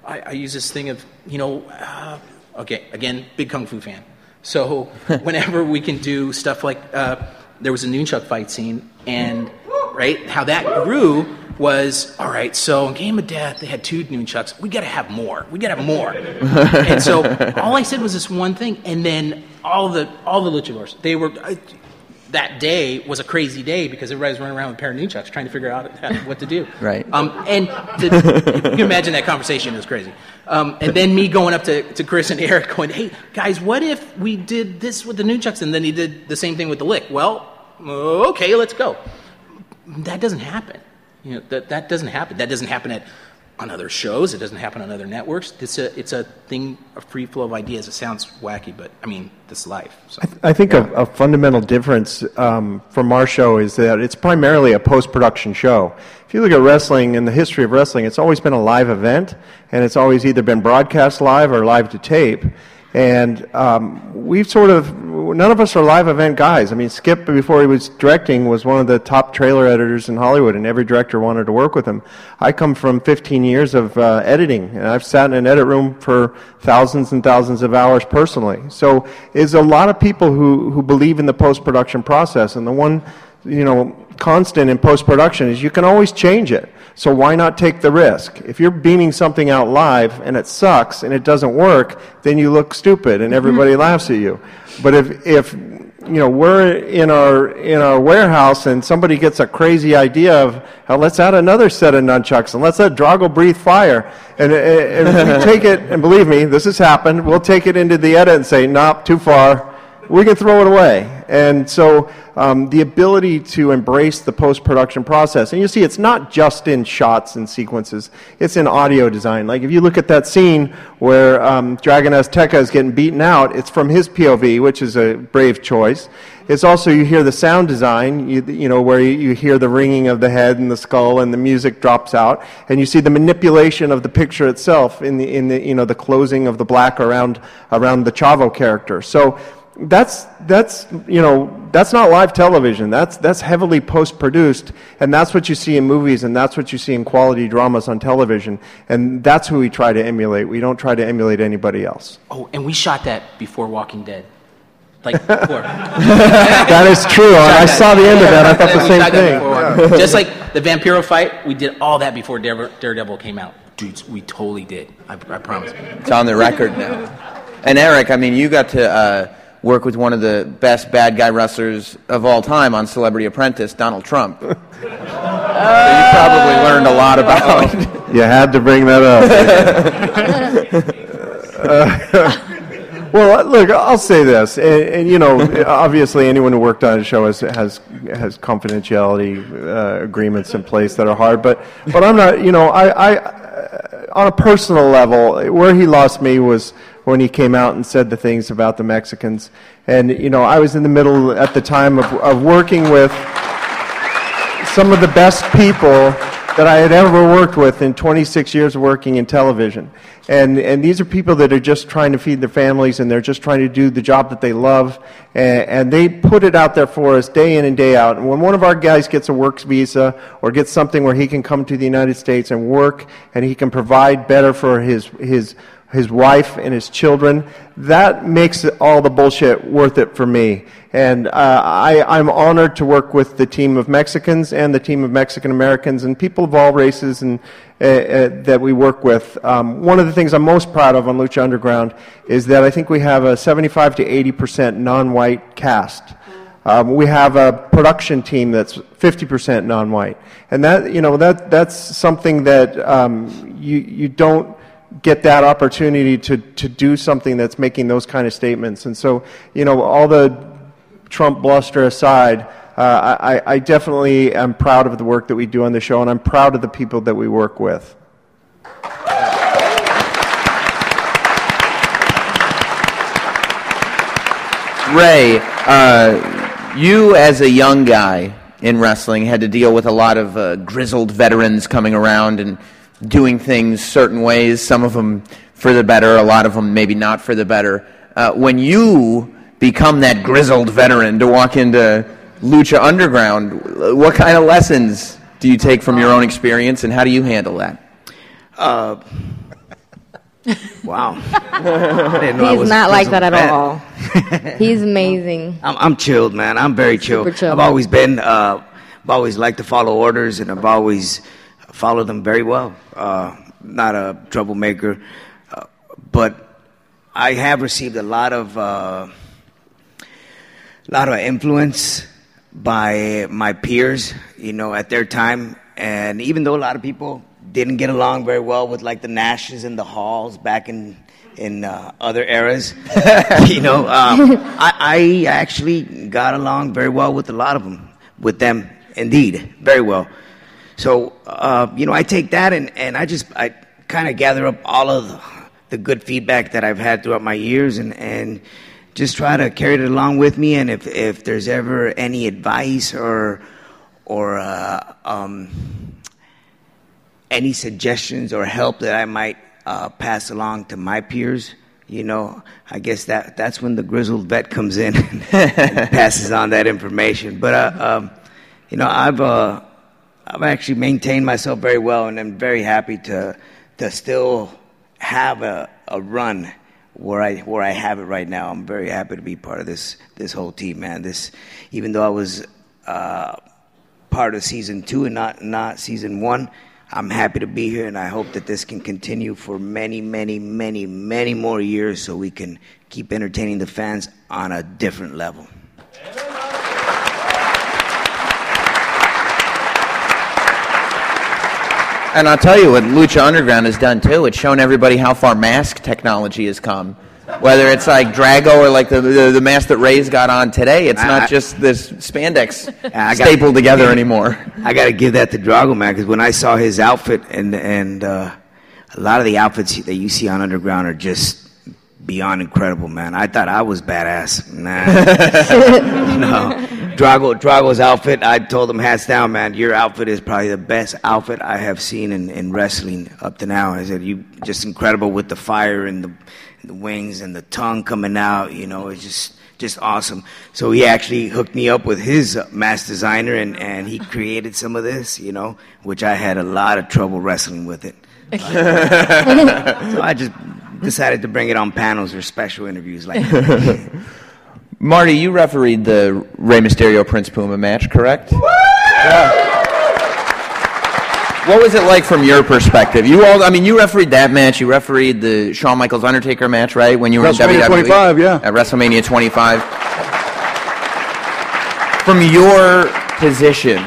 I, I, use this thing of, you know, uh, okay, again, big Kung Fu fan. So whenever we can do stuff like, uh, there was a nunchuck fight scene, and right, how that grew was all right. So in Game of Death, they had two nunchucks. We got to have more. We got to have more. and so all I said was this one thing, and then all the all the luchadors, they were. Uh, that day was a crazy day because everybody was running around with a pair of nunchucks trying to figure out what to do. Right. Um, and the, you can imagine that conversation. It was crazy. Um, and then me going up to, to Chris and Eric going, hey, guys, what if we did this with the nunchucks and then he did the same thing with the lick? Well, okay, let's go. That doesn't happen. You know, that, that doesn't happen. That doesn't happen at on other shows. It doesn't happen on other networks. It's a it's a thing, a free flow of ideas. It sounds wacky, but I mean, this life. So. I, th- I think yeah. a, a, fundamental difference um, from our show is that it's primarily a post production show. If you look at wrestling in the history of wrestling, it's always been a live event, and it's always either been broadcast live or live to tape. And um, we've sort of, none of us are live event guys. I mean, Skip, before he was directing, was one of the top trailer editors in Hollywood, and every director wanted to work with him. I come from 15 years of uh, editing, and I've sat in an edit room for thousands and thousands of hours personally. So there's a lot of people who, who believe in the post production process, and the one, you know, constant in post production is you can always change it. So why not take the risk? If you're beaming something out live and it sucks and it doesn't work, then you look stupid and everybody mm-hmm. laughs at you. But if if you know we're in our in our warehouse and somebody gets a crazy idea of oh, let's add another set of nunchucks and let's let Drago breathe fire and, and we take it and believe me this has happened we'll take it into the edit and say nope too far we can throw it away. And so um, the ability to embrace the post production process, and you see it's not just in shots and sequences, it's in audio design. Like if you look at that scene where um, Dragon Azteca is getting beaten out, it's from his POV, which is a brave choice. It's also, you hear the sound design, you, you know, where you, you hear the ringing of the head and the skull and the music drops out, and you see the manipulation of the picture itself in the, in the, you know, the closing of the black around, around the Chavo character. So that's that's you know that's not live television. That's that's heavily post produced and that's what you see in movies and that's what you see in quality dramas on television and that's who we try to emulate. We don't try to emulate anybody else. Oh and we shot that before walking dead. Like before. That is true. I saw the end of that. I thought the same thing. yeah. just like the vampiro fight we did all that before daredevil came out. Dudes we totally did. I, I promise. It's on the record now. And eric i mean you got to uh, work with one of the best bad guy wrestlers of all time on Celebrity Apprentice, Donald Trump. so you probably learned a lot about. you had to bring that up. Well, look, I'll say this, and, and, you know, obviously, anyone who worked on a show has has has confidentiality uh, agreements in place that are hard. But but I'm not, you know, I, I on a personal level, where he lost me was when he came out and said the things about the Mexicans, and you know, I was in the middle at the time of, of working with some of the best people that I had ever worked with in 26 years of working in television. And, and these are people that are just trying to feed their families and they're just trying to do the job that they love. And, and they put it out there for us day in and day out. And when one of our guys gets a works visa or gets something where he can come to the United States and work and he can provide better for his, his his wife and his children. That makes all the bullshit worth it for me. And uh, I, I'm honored to work with the team of Mexicans and the team of Mexican Americans and people of all races and, uh, uh, that we work with. Um, one of the things I'm most proud of on Lucha Underground is that I think we have a 75 to 80 percent non-white cast. Um, we have a production team that's 50% non-white, and that you know that that's something that um, you you don't get that opportunity to, to do something that's making those kind of statements. And so, you know, all the Trump bluster aside, uh, I, I definitely am proud of the work that we do on the show, and I'm proud of the people that we work with. Rey, uh, you as a young guy in wrestling had to deal with a lot of uh, grizzled veterans coming around and doing things certain ways, some of them for the better, a lot of them maybe not for the better. Uh, when you become that grizzled veteran to walk into Lucha Underground, what kind of lessons do you take from your own experience, and how do you handle that? Uh, wow. He's not like that at all. He's amazing. I'm, I'm, chilled, man. I'm very chill. chill. I've always been, uh, I've always liked to follow orders, and I've always follow them very well. Uh, not a troublemaker, uh, but I have received a lot of uh, lot of influence by my peers, you know, at their time, and even though a lot of people didn't get along very well with like the Nashes and the Halls back in in uh, other eras. you know, um, I, I, actually got along very well with a lot of them, with them indeed, very well. So, uh, you know, I take that and, and I just, I kind of gather up all of the, good feedback that I've had throughout my years and, and just try to carry it along with me. And if, if there's ever any advice or, or uh, um, any suggestions or help that I might uh, pass along to my peers, you know, I guess that that's when the grizzled vet comes in and, passes on that information. But uh, um, you know, I've uh, I've actually maintained myself very well, and I'm very happy to to still have a, a run where I where I have it right now. I'm very happy to be part of this this whole team, man. This even though I was uh, part of season two and not not season one, I'm happy to be here, and I hope that this can continue for many, many, many, many more years, so we can keep entertaining the fans on a different level. And I'll tell you what Lucha Underground has done too. It's shown everybody how far mask technology has come. Whether it's like Drago or like the, the, the mask that Rey's got on today, it's not just this spandex stapled together anymore. I got to give that to Drago, man, because when I saw his outfit and and uh, a lot of the outfits that you see on Underground are just beyond incredible, man. I thought I was badass. Nah. no. Drago, Drago's outfit, I told him, hats down, man. Your outfit is probably the best outfit I have seen in, in wrestling up to now. I said, you just incredible with the fire and the, and the wings and the tongue coming out. You know, it's just just awesome. So he actually hooked me up with his mask designer, and, and he created some of this, you know, which I had a lot of trouble wrestling with it. so I just decided to bring it on panels or special interviews like Marty, you refereed the Rey Mysterio Prince Puma match, correct? Yeah. What was it like from your perspective? You all, I mean, you refereed that match. You refereed the Shawn Michaels Undertaker match, right? When you were in WWE 25, yeah. At WrestleMania 25. From your position,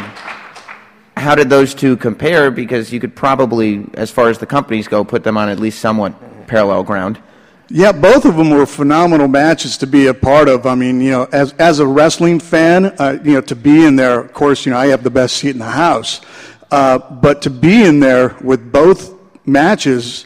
how did those two compare? Because you could probably, as far as the companies go, put them on at least somewhat parallel ground. Yeah, both of them were phenomenal matches to be a part of. I mean, you know, as as a wrestling fan, uh, you know, to be in there. Of course, you know, I have the best seat in the house, uh, but to be in there with both matches,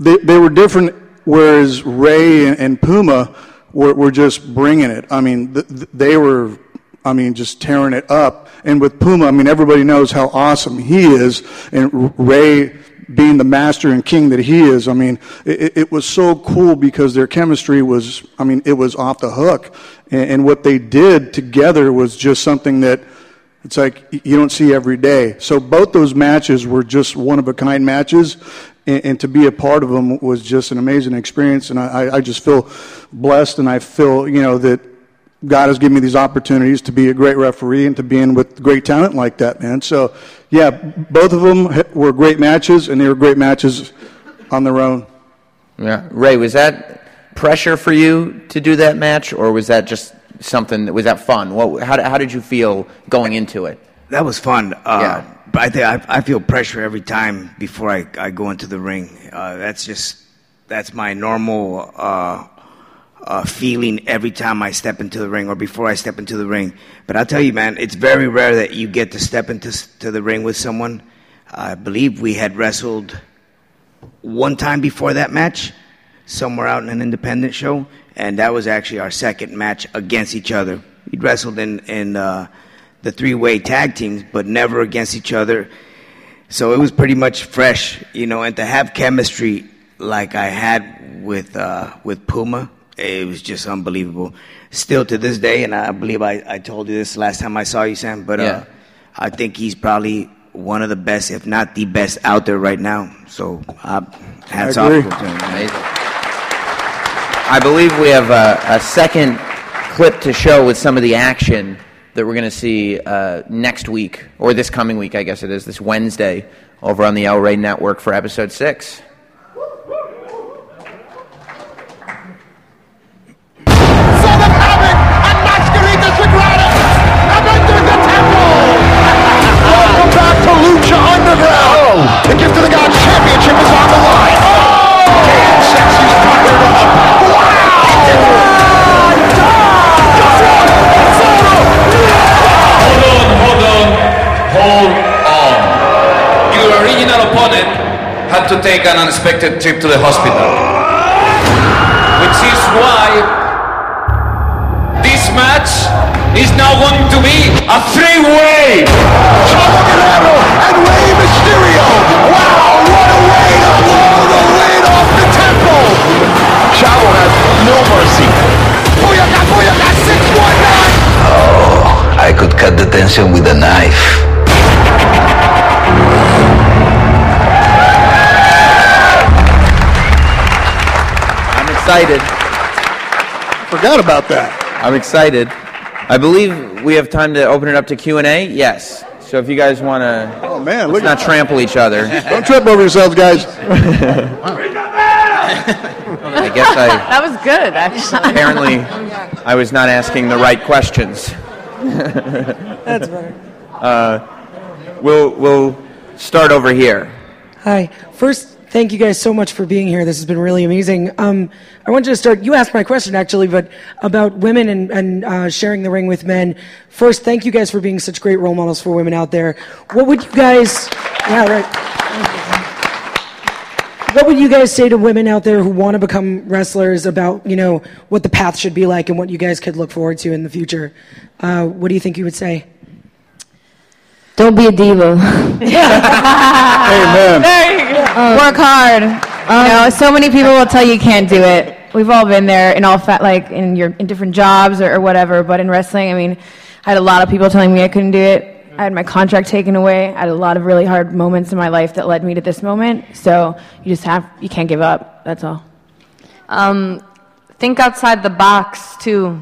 they they were different. Whereas Rey and, and Puma were, were just bringing it. I mean, th- th- they were I mean, just tearing it up. And with Puma, I mean, everybody knows how awesome he is. And Rey being the master and king that he is, I mean, it, it was so cool because their chemistry was, I mean, it was off the hook. And, and what they did together was just something that it's like you don't see every day. So both those matches were just one of a kind matches. And, and, to be a part of them was just an amazing experience. And I, I just feel blessed and I feel, you know, that God has given me these opportunities to be a great referee and to be in with great talent like that, man. So, yeah, both of them were great matches, and they were great matches on their own. Yeah, Rey, was that pressure for you to do that match, or was that just something? that Was that fun? What, how, how did you feel going into it? That was fun. Uh, yeah. But I think I, I, feel pressure every time before I, I go into the ring. Uh, that's just that's my normal uh, uh, feeling every time I step into the ring or before I step into the ring. But I'll tell you, man, it's very rare that you get to step into to the ring with someone. I believe we had wrestled one time before that match, somewhere out in an independent show, and that was actually our second match against each other. We'd wrestled in in uh, the three way tag teams, but never against each other. So it was pretty much fresh, you know, and to have chemistry like I had with uh, with Puma it was just unbelievable. Still to this day, and I believe I, I told you this last time I saw you, Sam, but uh, yeah. uh, I think he's probably one of the best, if not the best, out there right now. So uh, hats off to him. Amazing. I believe we have a, a, second clip to show with some of the action that we're going to see uh, next week, or this coming week, I guess it is, this Wednesday, over on the El Rey Network for episode six. Had to take an unexpected trip to the hospital. Which is why this match is now going to be a three-way. Chavo Guerrero and Rey Mysterio. Wow, what a way to blow the lid off the temple. Chavo has no mercy. Booyaka, booyaka, 619. Oh, I could cut the tension with a knife. Excited. Forgot about that. I'm excited. I believe we have time to open it up to Q and A. Yes. So if you guys want to, oh man, let's not trample each other. Don't trip over yourselves, guys. I guess I. That was good, actually. Apparently, I was not asking the right questions. That's better. Uh, we'll we'll start over here. Hi. First, thank you guys so much for being here. This has been really amazing. Um, I wanted to start. You asked my question actually, but about women and, and uh, sharing the ring with men. First, thank you guys for being such great role models for women out there. What would you guys? Yeah, right. What would you guys say to women out there who want to become wrestlers about you know what the path should be like and what you guys could look forward to in the future? Uh, what do you think you would say? Don't be a diva. Amen. There you go. Um, Work hard. Um, you know, so many people will tell you you can't do it. We've all been there in all fat, like in your in different jobs or, or whatever. But in wrestling, I mean, I had a lot of people telling me I couldn't do it. I had my contract taken away. I had a lot of really hard moments in my life that led me to this moment. So you just have, you can't give up. That's all. Um, think outside the box too.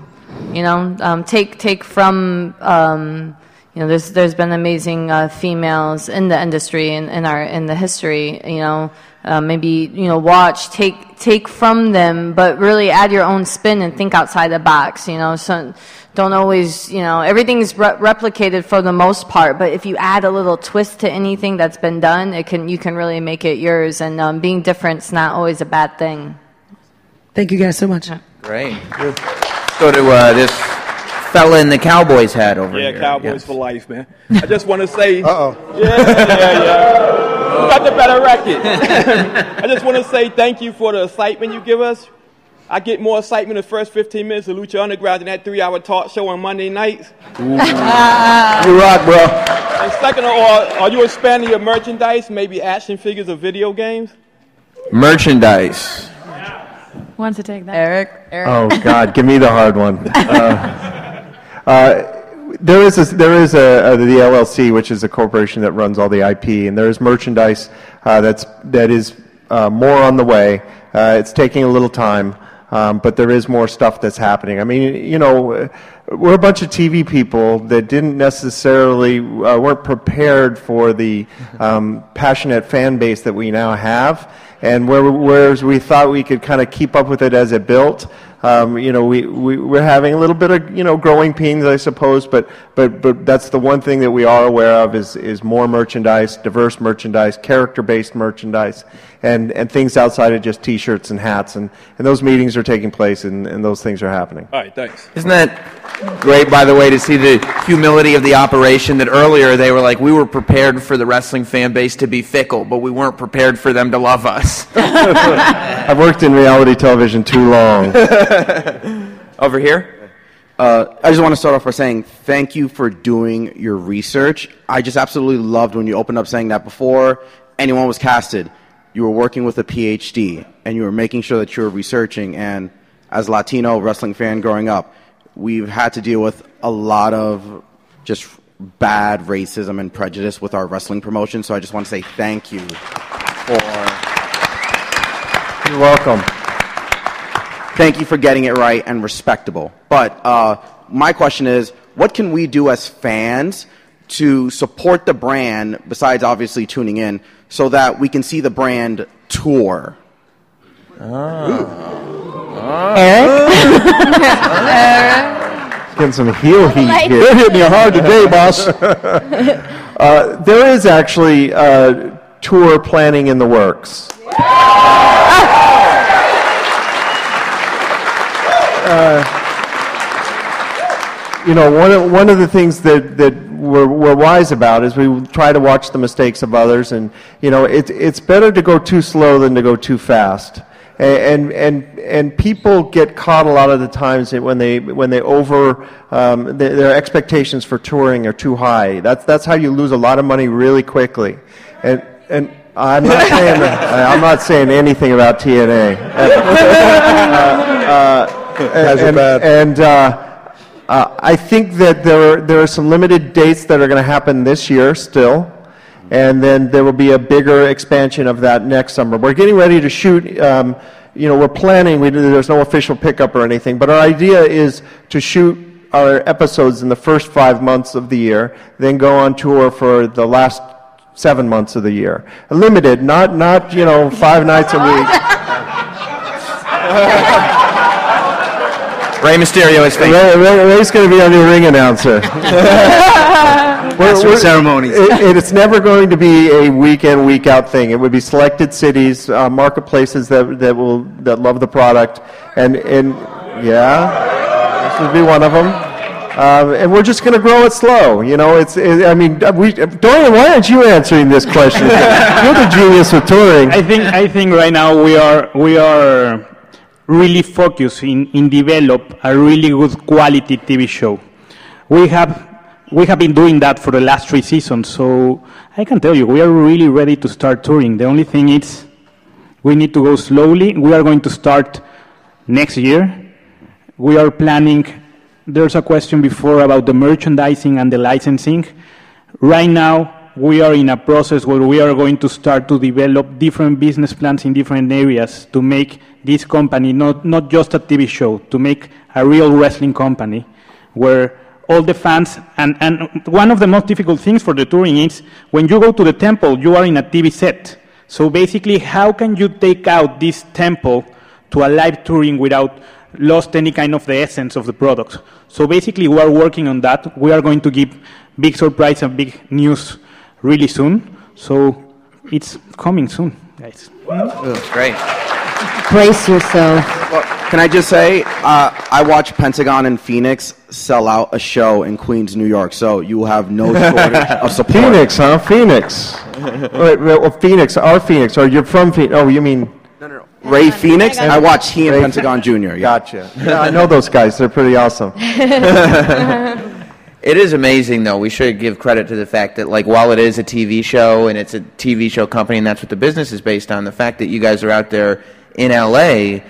You know, um, take take from um, you know, there's there's been amazing uh, females in the industry and in, in, our in the history. You know, uh, maybe you know, watch, take take from them, but really add your own spin and think outside the box. You know, so don't always you know everything's re- replicated for the most part, but if you add a little twist to anything that's been done, it can you can really make it yours. And um, being different is not always a bad thing. Thank you guys so much. Great. Go to uh, this fella in the Cowboys hat over Yeah, here. Yeah, Cowboys Yes. for life, man. I just want to say. Uh-oh. Yeah, yeah, yeah. You got the better record. I just want to say thank you for the excitement you give us. I get more excitement the first 15 minutes of Lucha Underground than that three-hour talk show on Monday nights. You rock, bro. And second of all, are you expanding your merchandise, maybe action figures or video games? Merchandise. Wants to take that? Eric. Eric. Oh God, give me the hard one. Uh, there is a, there is a, a the LLC, which is a corporation that runs all the IP, and there is merchandise uh, that's that is uh, more on the way. Uh, it's taking a little time, um, but there is more stuff that's happening. I mean, you know, we're a bunch of TV people that didn't necessarily uh, weren't prepared for the um, passionate fan base that we now have and where, whereas we thought we could kind of keep up with it as it built, um, you know, we, we, we're having a little bit of, you know, growing pains, I suppose, but, but, but that's the one thing that we are aware of is, is more merchandise, diverse merchandise, character-based merchandise, and, and things outside of just T-shirts and hats, and, and those meetings are taking place, and, and those things are happening. All right, thanks. Isn't that great, by the way, to see the humility of the operation that earlier they were like, we were prepared for the wrestling fan base to be fickle, but we weren't prepared for them to love us. I've worked in reality television too long. Over here? Uh, I just want to start off by saying thank you for doing your research. I just absolutely loved when you opened up saying that before anyone was casted, you were working with a PhD and you were making sure that you were researching. And as a Latino wrestling fan growing up, we've had to deal with a lot of just bad racism and prejudice with our wrestling promotion. So I just want to say thank you for. You're welcome. Thank you for getting it right and respectable. But uh, my question is, what can we do as fans to support the brand, besides obviously tuning in, so that we can see the brand tour? Eric. Getting some heel heat Like- here. They're hitting you hard today, boss. uh, there is actually uh, tour planning in the works. Uh, you know, one of, one of the things that, that we're, we're wise about is we try to watch the mistakes of others, and you know, it, it's better to go too slow than to go too fast. And, and and people get caught a lot of the times when they when they over um, their, their expectations for touring are too high. That's that's how you lose a lot of money really quickly. And and I'm not saying I'm not saying anything about TNA. Uh, uh, Guys are and, bad. and uh, uh, I think that there are, there are some limited dates that are going to happen this year still, and then there will be a bigger expansion of that next summer. We're getting ready to shoot. Um, you know, we're planning. We, there's no official pickup or anything, but our idea is to shoot our episodes in the first five months of the year, then go on tour for the last seven months of the year. Limited, not not you know five nights a week. Rey Mysterio is famous. Rey, Rey, Rey's going to be our new ring announcer. Master of ceremonies. It, it's never going to be a week in, week out thing. It would be selected cities, uh, marketplaces that, that will that love the product, and and yeah, this would be one of them. Um, and we're just going to grow it slow. You know, it's. It, I mean, we, Dorian, why aren't you answering this question? You're the genius with touring. I think I think right now we are we are really focus in, in develop a really good quality TV show. We have we have been doing that for the last three seasons, so I can tell you we are really ready to start touring. The only thing is we need to go slowly. We are going to start next year. We are planning. There's a question before about the merchandising and the licensing. Right now, we are in a process where we are going to start to develop different business plans in different areas to make this company not, not just a TV show, to make a real wrestling company where all the fans, and, and one of the most difficult things for the touring is when you go to the temple, you are in a TV set. So basically, how can you take out this temple to a live touring without lost any kind of the essence of the product? So basically, we are working on that. We are going to give big surprise and big news really soon. So it's coming soon, guys. That's great. Brace yourself. Can I just say, uh, I watched Pentagon and Phoenix sell out a show in Queens, New York, so you will have no shortage of support. Phoenix, huh? Phoenix. wait, wait, well, Phoenix, our Phoenix. Or you're from Phoenix? Oh, you mean? Rey Fénix? And I watched he and Pentagon Jr. Yeah. Gotcha. Yeah, I know those guys. They're pretty awesome. It is amazing, though. We should give credit to the fact that, like, while it is a TV show and it's a TV show company and that's what the business is based on, the fact that you guys are out there in LA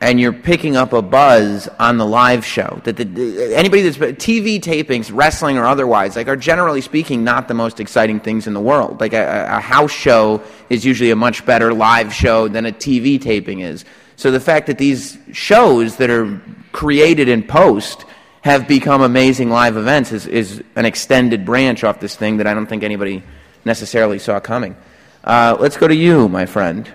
and you're picking up a buzz on the live show. That the, anybody that's TV tapings, wrestling or otherwise, like, are generally speaking not the most exciting things in the world. Like, a, a house show is usually a much better live show than a TV taping is. So the fact that these shows that are created in post have become amazing live events is, is an extended branch off this thing that I don't think anybody necessarily saw coming. Uh, let's go to you, my friend.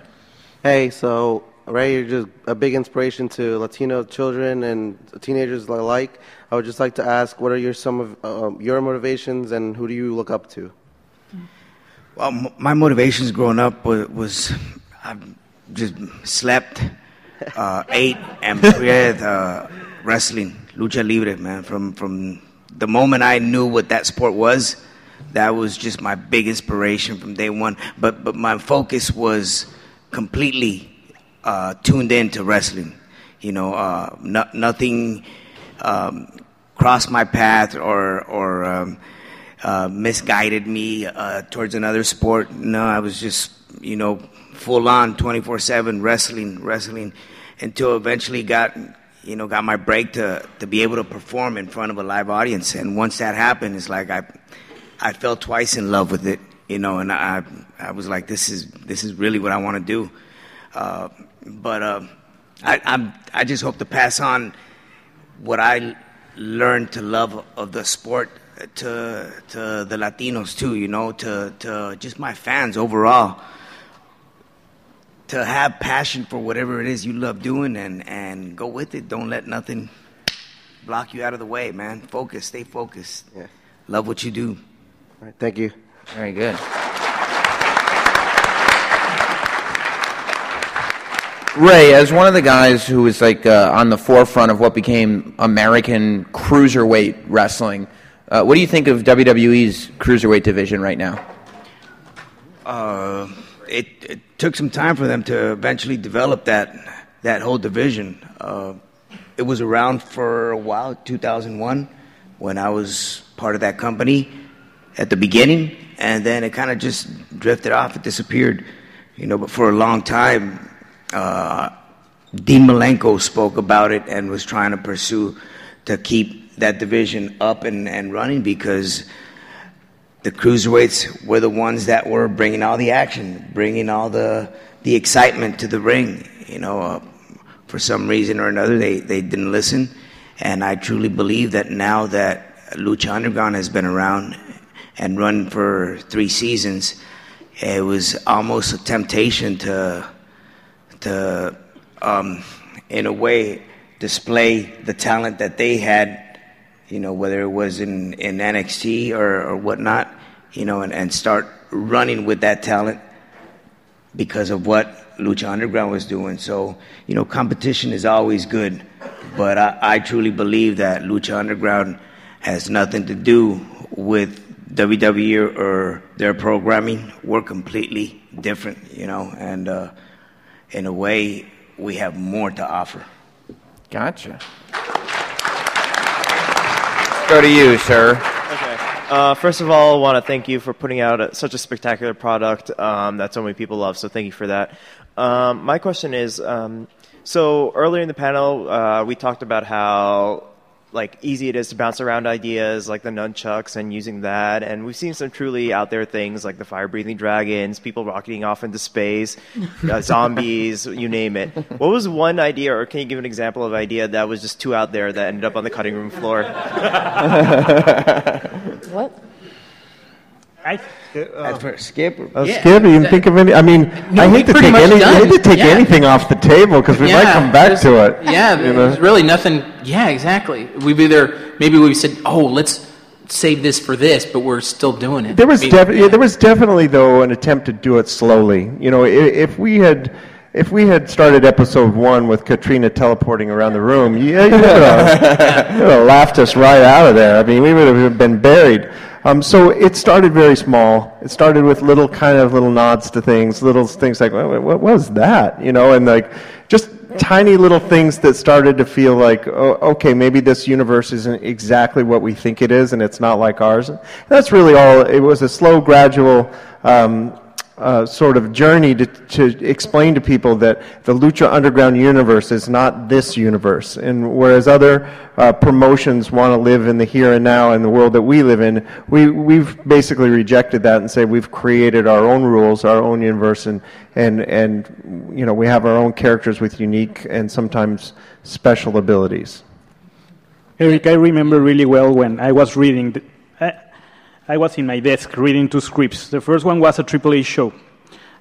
Hey, so Rey, you're just a big inspiration to Latino children and teenagers alike. I would just like to ask, what are your some of um, your motivations, and who do you look up to? Well, m- my motivations growing up was, was I just slept, uh, ate, and breathed uh, wrestling, lucha libre, man. From from the moment I knew what that sport was, that was just my big inspiration from day one. But but my focus was completely uh, tuned in to wrestling. You know, uh, no, nothing um, crossed my path or or um, uh, misguided me uh, towards another sport. No, I was just you know full on 24/7 wrestling, wrestling until eventually got you know got my break to to be able to perform in front of a live audience. And once that happened, it's like I I fell twice in love with it. You know, and I I was like, this is this is really what I want to do. Uh, but uh, I, I'm, I just hope to pass on what I learned to love of the sport to to the Latinos too. You know, to to just my fans overall. To have passion for whatever it is you love doing and and go with it. Don't let nothing block you out of the way, man. Focus, stay focused. Yeah. Love what you do. All right, thank you. Very good. Rey, as one of the guys who was like uh, on the forefront of what became American cruiserweight wrestling, uh, what do you think of WWE's cruiserweight division right now? Uh, it, it took some time for them to eventually develop that that whole division. Uh, it was around for a while, 2001, when I was part of that company at the beginning, and then it kind of just drifted off. It disappeared, you know. But for a long time, uh, Dean Malenko spoke about it and was trying to pursue to keep that division up and, and running because the cruiserweights were the ones that were bringing all the action, bringing all the the excitement to the ring. You know, uh, for some reason or another, they, they didn't listen. And I truly believe that now that Lucha Underground has been around and run for three seasons, it was almost a temptation to to, um, in a way, display the talent that they had, you know, whether it was in, in NXT or, or whatnot, you know, and, and start running with that talent because of what Lucha Underground was doing. So, you know, competition is always good, but I, I truly believe that Lucha Underground has nothing to do with WWE or their programming. We're completely different, you know, and uh, in a way, we have more to offer. Gotcha. Go to you, sir. Okay. Uh, first of all, I want to thank you for putting out a, such a spectacular product um, that so many people love. So thank you for that. Um, my question is, um, so earlier in the panel, uh, we talked about how like easy it is to bounce around ideas like the nunchucks and using that. And we've seen some truly out there things like the fire breathing dragons people rocketing off into space uh, zombies you name it. What was one idea or can you give an example of idea that was just too out there that ended up on the cutting room floor? What I, uh, for Skip. Uh, Skip, you can think of any? I mean, No, I hate to take any, I hate to take Yeah. anything off the table because we might come back to it. Yeah, you know? there's really nothing. Yeah, exactly. We've either maybe we've said, "Oh, let's save this for this," but we're still doing it. There was I mean, defi- yeah, there was definitely though an attempt to do it slowly. You know, if, if we had if we had started episode one with Katrina teleporting around the room, yeah, you would have laughed us right out of there. I mean, we would have been buried. Um, so it started very small. It started with little kind of little nods to things, little things like, what, what was that? You know, and like just tiny little things that started to feel like, oh, okay, maybe this universe isn't exactly what we think it is, and it's not like ours. And that's really all. It was a slow, gradual um, uh, sort of journey to, to explain to people that the Lucha Underground universe is not this universe. And whereas other uh, promotions want to live in the here and now in the world that we live in, we, we've basically rejected that and say we've created our own rules, our own universe, and, and, and you know, we have our own characters with unique and sometimes special abilities. Eric, I remember really well when I was reading I was in my desk reading two scripts. The first one was a AAA show.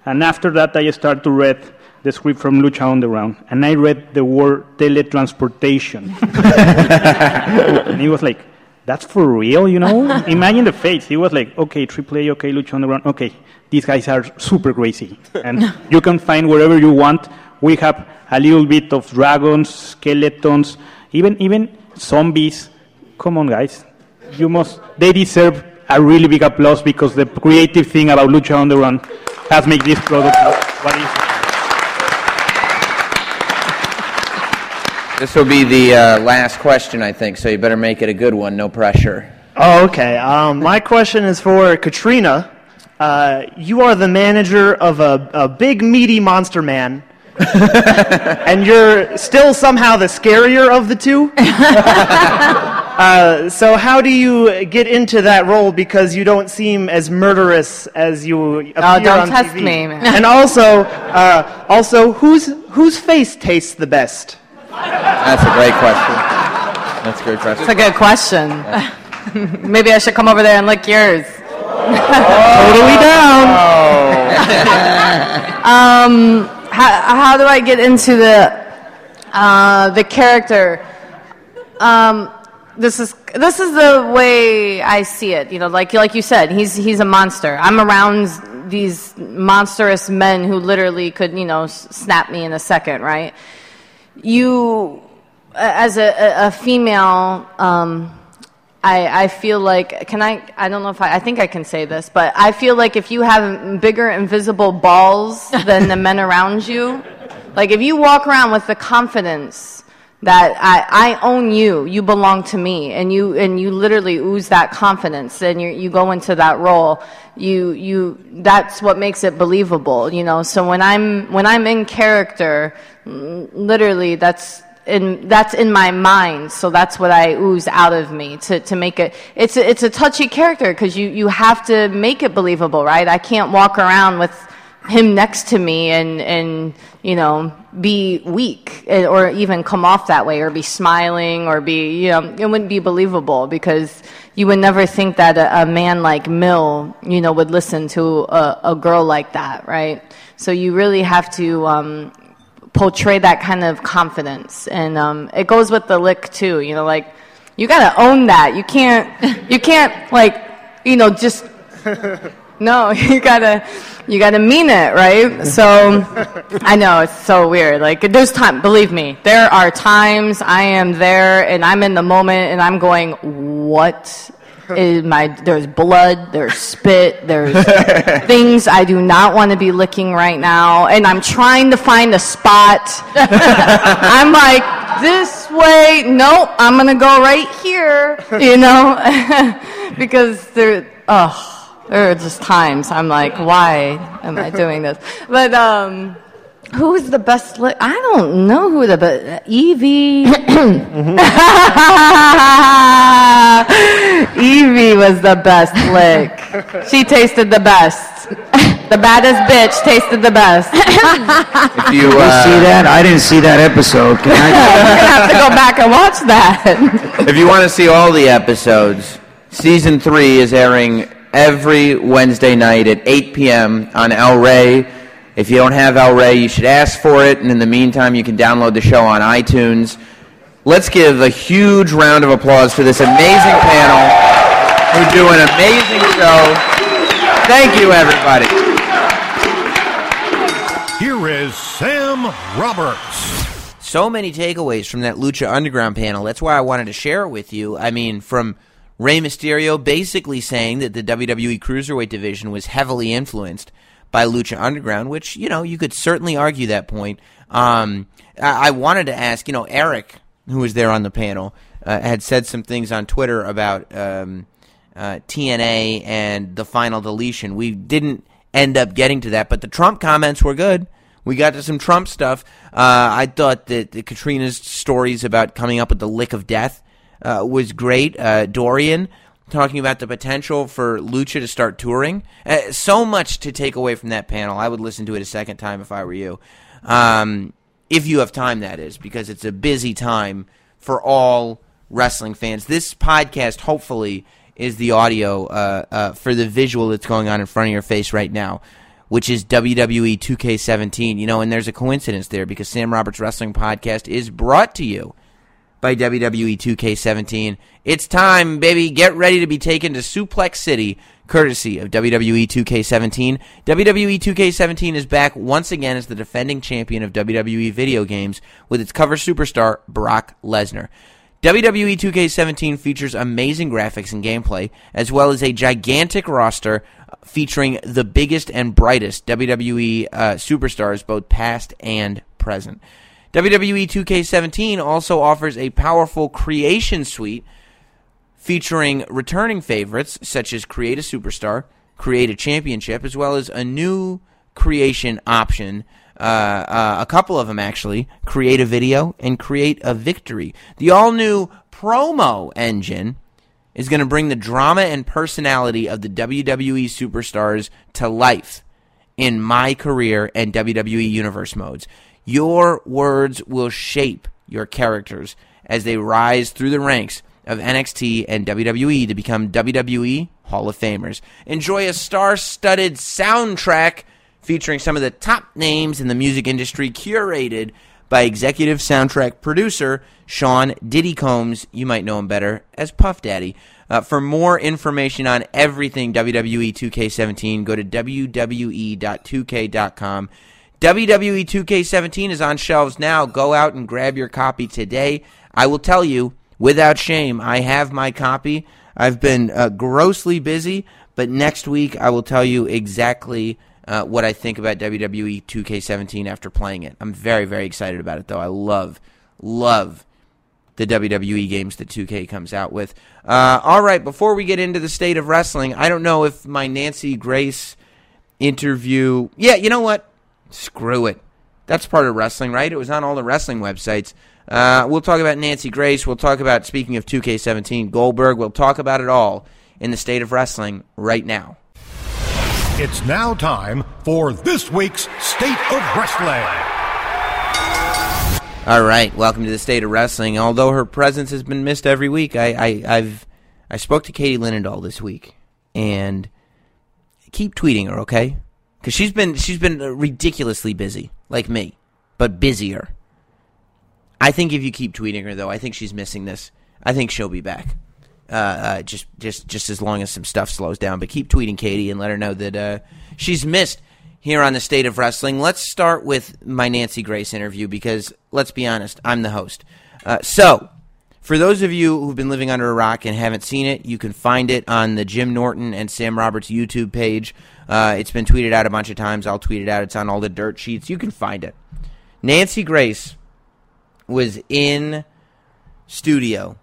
And after that, I started to read the script from Lucha Underground. And I read the word teletransportation. and he was like, that's for real, you know? Imagine the face. He was like, okay, AAA, okay, Lucha Underground, okay. These guys are super crazy. And you can find wherever you want. We have a little bit of dragons, skeletons, even, even zombies. Come on, guys. You must, they deserve a really big applause because the creative thing about Lucha Underground has made this product what it is. This will be the uh, last question, I think, so you better make it a good one. No pressure. Oh, okay. Um, my question is for Catrina. Uh, you are the manager of a, a big, meaty monster man. and you're still somehow the scarier of the two. uh, so how do you get into that role because you don't seem as murderous as you appear oh, don't on test TV? me, man. And also, uh, also, whose whose face tastes the best? That's a great question. That's a great question. It's a good question. Maybe I should come over there and lick yours. totally down. um, how, how do I get into the uh, the character? Um, this is this is the way I see it. You know, like like you said, he's he's a monster. I'm around these monstrous men who literally could you know snap me in a second, right? You, as a, a female. Um, I, I feel like can I I don't know if I I think I can say this, but I feel like if you have bigger invisible balls than the men around you, like if you walk around with the confidence that I, I own you, you belong to me, and you and you literally ooze that confidence, and you you go into that role, you you that's what makes it believable, you know. So when I'm when I'm in character, literally that's in, that's in my mind, so that's what I ooze out of me to, to make it. It's a, it's a touchy character because you, you have to make it believable, right? I can't walk around with him next to me and, and you know, be weak eh, or even come off that way or be smiling or be, you know, it wouldn't be believable because you would never think that a, a man like Mil, you know, would listen to a, a girl like that, right? So you really have to um, portray that kind of confidence. And um, it goes with the lick too. You know, like you gotta own that. You can't. You can't like you know just. No, you gotta, you gotta mean it, right? So, I know it's so weird. Like, there's time. Believe me, there are times I am there and I'm in the moment and I'm going, "What is my?" There's blood. There's spit. There's things I do not want to be licking right now, and I'm trying to find a spot. I'm like, this way. Nope. I'm gonna go right here. You know, because there. Oh there are just times I'm like, why am I doing this? But um, who is the best lick? I don't know who the best. Evie. Evie was the best lick. She tasted the best. The baddest bitch tasted the best. If you, Did you uh, see that? I didn't see that episode. Can I? You're gonna have to go back and watch that. if you want to see all the episodes, season three is airing every Wednesday night at 8 p.m. on El Rey. If you don't have El Rey, you should ask for it, and in the meantime, you can download the show on iTunes. Let's give a huge round of applause to this amazing panel who do an amazing show. Thank you, everybody. Here is Sam Sam Roberts. So many takeaways from that Lucha Underground panel. That's why I wanted to share it with you. I mean, from Rey Mysterio basically saying that the WWE Cruiserweight division was heavily influenced by Lucha Underground, which, you know, you could certainly argue that point. Um, I-, I wanted to ask, you know, Eric, who was there on the panel, uh, had said some things on Twitter about um, uh, TNA and the final deletion. We didn't end up getting to that, but the Trump comments were good. We got to some Trump stuff. Uh, I thought that the Catrina's stories about coming up with the lick of death uh, was great. Uh, Dorian talking about the potential for Lucha to start touring. Uh, so much to take away from that panel. I would listen to it a second time if I were you. Um, if you have time, that is, because it's a busy time for all wrestling fans. This podcast, hopefully, is the audio uh, uh, for the visual that's going on in front of your face right now, which is WWE 2K17. You know, and there's a coincidence there because Sam Roberts Wrestling Podcast is brought to you by WWE 2K17. It's time, baby. Get ready to be taken to Suplex City, courtesy of WWE 2K17. WWE 2K17 is back once again as the defending champion of WWE video games with its cover superstar, Brock Lesnar. WWE 2K17 features amazing graphics and gameplay, as well as a gigantic roster featuring the biggest and brightest WWE uh, superstars, both past and present. WWE 2K17 also offers a powerful creation suite featuring returning favorites such as Create a Superstar, Create a Championship, as well as a new creation option. Uh, uh, a couple of them actually create a video and create a victory. The all new promo engine is going to bring the drama and personality of the WWE superstars to life in my career and WWE Universe modes. Your words will shape your characters as they rise through the ranks of NXT and WWE to become WWE Hall of Famers. Enjoy a star studded soundtrack featuring some of the top names in the music industry, curated by executive soundtrack producer Sean Diddy Combs. You might know him better as Puff Daddy. Uh, for more information on everything WWE 2K17, go to WWE.2K.com. WWE 2K17 is on shelves now. Go out and grab your copy today. I will tell you, without shame, I have my copy. I've been uh, grossly busy, but next week I will tell you exactly uh, what I think about WWE 2K17 after playing it. I'm very, very excited about it, though. I love, love the WWE games that 2K comes out with. Uh, all right, before we get into the state of wrestling, I don't know if my Nancy Grace interview. Yeah, you know what? Screw it. That's part of wrestling, right? It was on all the wrestling websites. Uh, we'll talk about Nancy Grace. We'll talk about, speaking of 2K17, Goldberg. We'll talk about it all in the state of wrestling right now. It's now time for this week's State of Wrestling. All right, welcome to the state of wrestling. Although her presence has been missed every week, I, I have I spoke to Katie Linendoll this week, and keep tweeting her, okay? Because she's been she's been ridiculously busy, like me, but busier. I think if you keep tweeting her, though, I think she's missing this. I think she'll be back. Uh, uh, just just just as long as some stuff slows down. But keep tweeting Katie and let her know that uh, she's missed here on the state of wrestling. Let's start with my Nancy Grace interview because let's be honest, I'm the host. Uh, so for those of you who've been living under a rock and haven't seen it, you can find it on the Jim Norton and Sam Roberts YouTube page. Uh, it's been tweeted out a bunch of times. I'll tweet it out. It's on all the dirt sheets. You can find it. Nancy Grace was in studio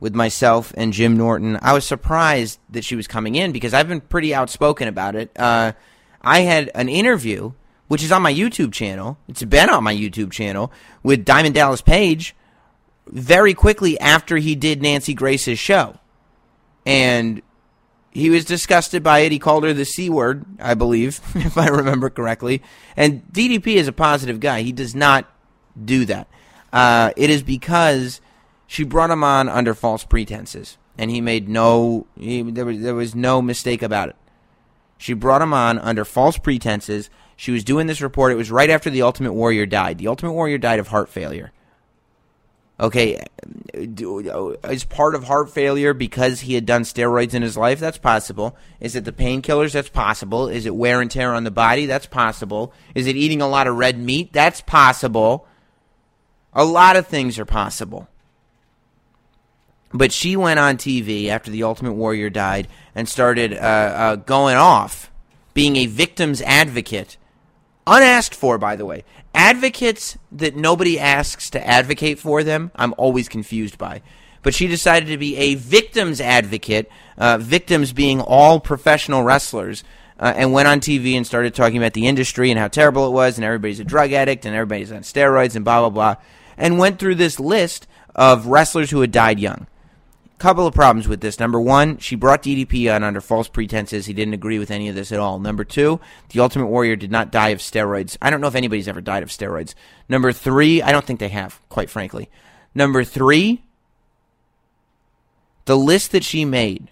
with myself and Jim Norton. I was surprised that she was coming in because I've been pretty outspoken about it. Uh, I had an interview, which is on my YouTube channel. It's been on my YouTube channel with Diamond Dallas Page very quickly after he did Nancy Grace's show. And he was disgusted by it. He called her the C word, I believe, if I remember correctly. And DDP is a positive guy. He does not do that. Uh, it is because she brought him on under false pretenses. And he made no, he, there, was, there was no mistake about it. She brought him on under false pretenses. She was doing this report. It was right after the Ultimate Warrior died. The Ultimate Warrior died of heart failure Okay, is part of heart failure because he had done steroids in his life? That's possible. Is it the painkillers? That's possible. Is it wear and tear on the body? That's possible. Is it eating a lot of red meat? That's possible. A lot of things are possible. But she went on TV after the Ultimate Warrior died and started uh, uh, going off, being a victim's advocate. Unasked for, by the way. Advocates that nobody asks to advocate for them, I'm always confused by. But she decided to be a victim's advocate, uh, victims being all professional wrestlers, uh, and went on TV and started talking about the industry and how terrible it was, and everybody's a drug addict, and everybody's on steroids, and blah, blah, blah. And went through this list of wrestlers who had died young couple of problems with this. Number one, she brought DDP on under false pretenses. He didn't agree with any of this at all. Number two, the Ultimate Warrior did not die of steroids. I don't know if anybody's ever died of steroids. Number three, I don't think they have, quite frankly. Number three, the list that she made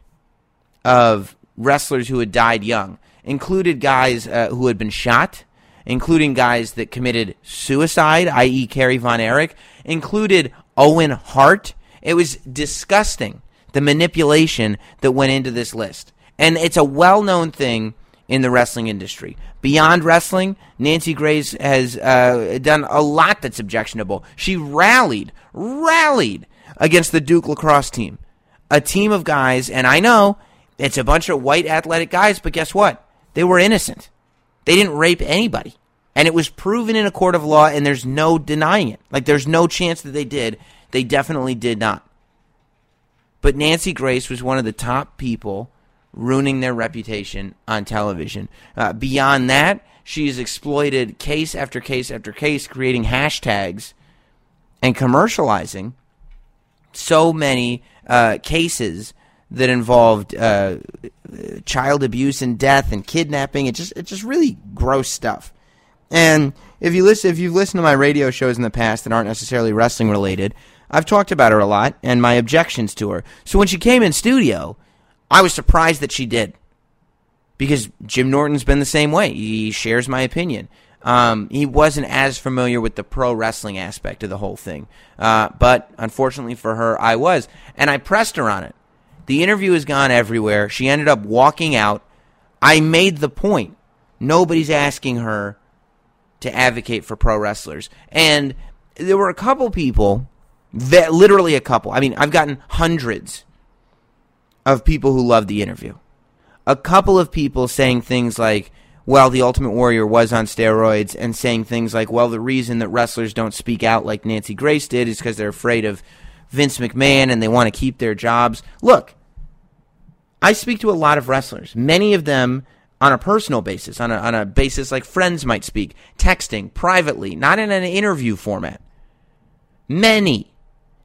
of wrestlers who had died young included guys uh, who had been shot, including guys that committed suicide, i.e., Kerry Von Erich, included Owen Hart it was disgusting, the manipulation that went into this list. And it's a well known thing in the wrestling industry. Beyond wrestling, Nancy Grace has uh, done a lot that's objectionable. She rallied, rallied against the Duke lacrosse team. A team of guys, and I know it's a bunch of white athletic guys, but guess what? They were innocent. They didn't rape anybody. And it was proven in a court of law, and there's no denying it. Like, there's no chance that they did. They definitely did not. But Nancy Grace was one of the top people ruining their reputation on television. Uh, beyond that, she has exploited case after case after case, creating hashtags and commercializing so many uh, cases that involved uh, child abuse and death and kidnapping. It just it's just really gross stuff. And if you listen, if you've listened to my radio shows in the past that aren't necessarily wrestling related, I've talked about her a lot and my objections to her. So when she came in studio, I was surprised that she did. Because Jim Norton's been the same way. He shares my opinion. Um, he wasn't as familiar with the pro wrestling aspect of the whole thing. Uh, but unfortunately for her, I was. And I pressed her on it. The interview has gone everywhere. She ended up walking out. I made the point. Nobody's asking her to advocate for pro wrestlers. And there were a couple people that, literally a couple. I mean, I've gotten hundreds of people who loved the interview. A couple of people saying things like, well, the Ultimate Warrior was on steroids, and saying things like, well, the reason that wrestlers don't speak out like Nancy Grace did is because they're afraid of Vince McMahon and they want to keep their jobs. Look, I speak to a lot of wrestlers, many of them on a personal basis, on a, on a basis like friends might speak, texting, privately, not in an interview format. Many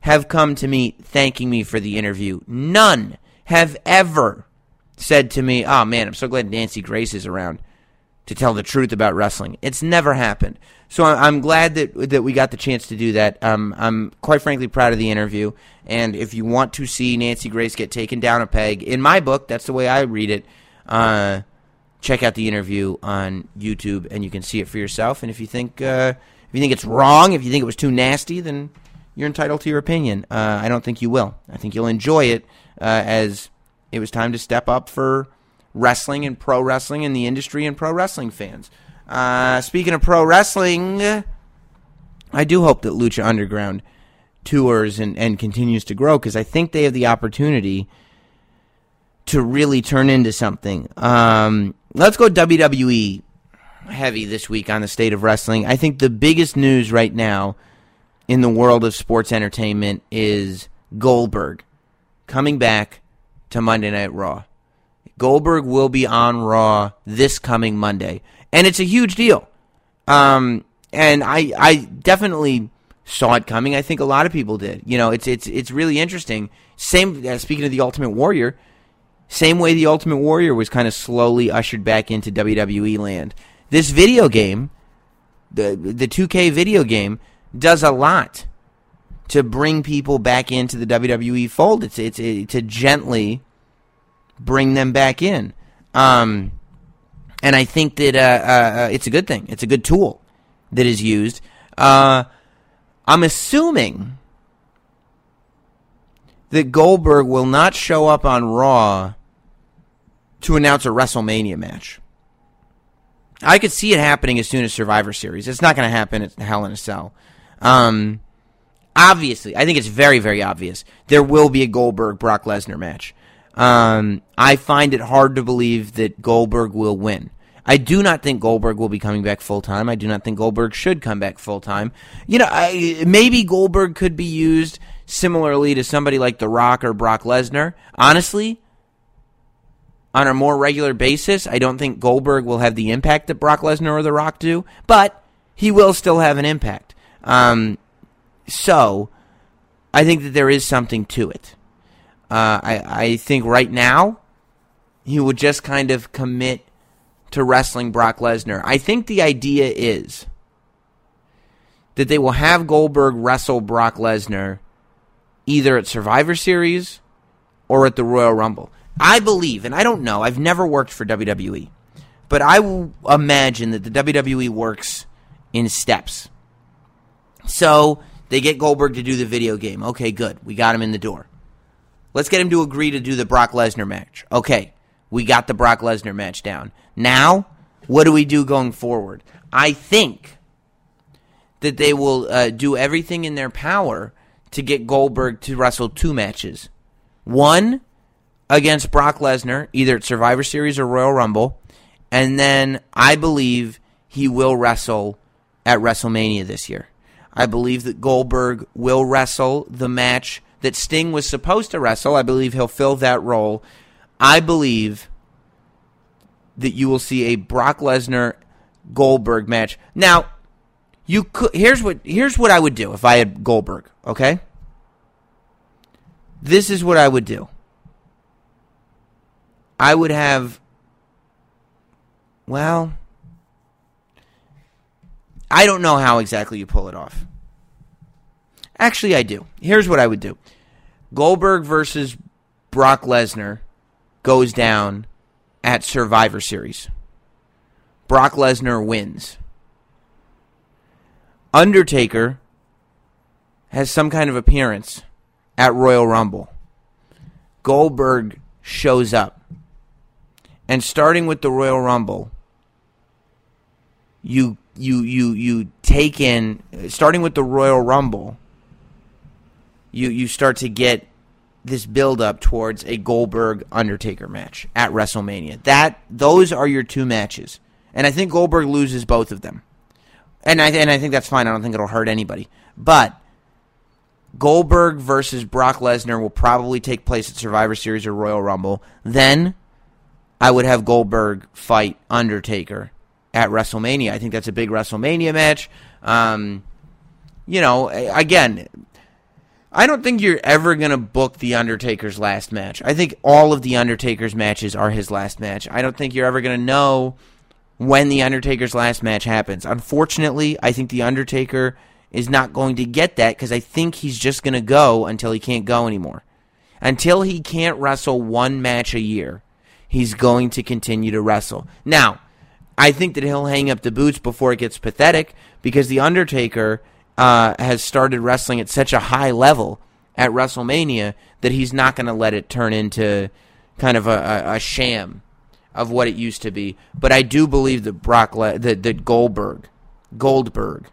have come to me thanking me for the interview. None have ever said to me, "Oh man, I'm so glad Nancy Grace is around to tell the truth about wrestling." It's never happened. So I'm glad that that we got the chance to do that. Um, I'm quite frankly proud of the interview. And if you want to see Nancy Grace get taken down a peg, in my book, that's the way I read it. Uh, check out the interview on YouTube, and you can see it for yourself. And if you think uh, if you think it's wrong, if you think it was too nasty, then you're entitled to your opinion. Uh, I don't think you will. I think you'll enjoy it uh, as it was time to step up for wrestling and pro wrestling and the industry and pro wrestling fans. Uh, speaking of pro wrestling, I do hope that Lucha Underground tours and, and continues to grow because I think they have the opportunity to really turn into something. Um, let's go WWE heavy this week on the state of wrestling. I think the biggest news right now in the world of sports entertainment is Goldberg coming back to Monday Night Raw. Goldberg will be on Raw this coming Monday, and it's a huge deal. Um, and I, I definitely saw it coming. I think a lot of people did. You know, it's it's it's really interesting. Same uh, speaking of the Ultimate Warrior, same way the Ultimate Warrior was kind of slowly ushered back into WWE land. This video game, the the 2K video game, does a lot to bring people back into the WWE fold. It's it's, it's to gently bring them back in, um, and I think that uh, uh, it's a good thing. It's a good tool that is used. Uh, I'm assuming that Goldberg will not show up on Raw to announce a WrestleMania match. I could see it happening as soon as Survivor Series. It's not going to happen at Hell in a Cell. Um, obviously, I think it's very, very obvious. There will be a Goldberg Brock Lesnar match. Um, I find it hard to believe that Goldberg will win. I do not think Goldberg will be coming back full time. I do not think Goldberg should come back full time. You know, I, maybe Goldberg could be used similarly to somebody like The Rock or Brock Lesnar. Honestly, on a more regular basis, I don't think Goldberg will have the impact that Brock Lesnar or The Rock do, but he will still have an impact. Um, so, I think that there is something to it. Uh, I, I think right now, he would just kind of commit to wrestling Brock Lesnar. I think the idea is that they will have Goldberg wrestle Brock Lesnar either at Survivor Series or at the Royal Rumble. I believe, and I don't know, I've never worked for WWE, but I imagine that the WWE works in steps. So they get Goldberg to do the video game. Okay, good. We got him in the door. Let's get him to agree to do the Brock Lesnar match. Okay, we got the Brock Lesnar match down. Now, what do we do going forward? I think that they will uh, do everything in their power to get Goldberg to wrestle two matches. One against Brock Lesnar, either at Survivor Series or Royal Rumble, and then I believe he will wrestle at WrestleMania this year. I believe that Goldberg will wrestle the match that Sting was supposed to wrestle. I believe he'll fill that role. I believe that you will see a Brock Lesnar Goldberg match. Now, you could here's what here's what I would do if I had Goldberg, okay? This is what I would do. I would have well, I don't know how exactly you pull it off. Actually, I do. Here's what I would do Goldberg versus Brock Lesnar goes down at Survivor Series. Brock Lesnar wins. Undertaker has some kind of appearance at Royal Rumble. Goldberg shows up. And starting with the Royal Rumble, you you you you take in starting with the Royal Rumble, you you start to get this build up towards a Goldberg Undertaker match at WrestleMania. That those are your two matches. And I think Goldberg loses both of them. And I and I think that's fine. I don't think it'll hurt anybody. But Goldberg versus Brock Lesnar will probably take place at Survivor Series or Royal Rumble. Then I would have Goldberg fight Undertaker at WrestleMania. I think that's a big WrestleMania match. Um, you know, again, I don't think you're ever going to book The Undertaker's last match. I think all of The Undertaker's matches are his last match. I don't think you're ever going to know when The Undertaker's last match happens. Unfortunately, I think The Undertaker is not going to get that because I think he's just going to go until he can't go anymore. Until he can't wrestle one match a year he's going to continue to wrestle. Now, I think that he'll hang up the boots before it gets pathetic because The Undertaker uh, has started wrestling at such a high level at WrestleMania that he's not going to let it turn into kind of a, a, a, sham of what it used to be. But I do believe that Brock Le- that, that Goldberg Goldberg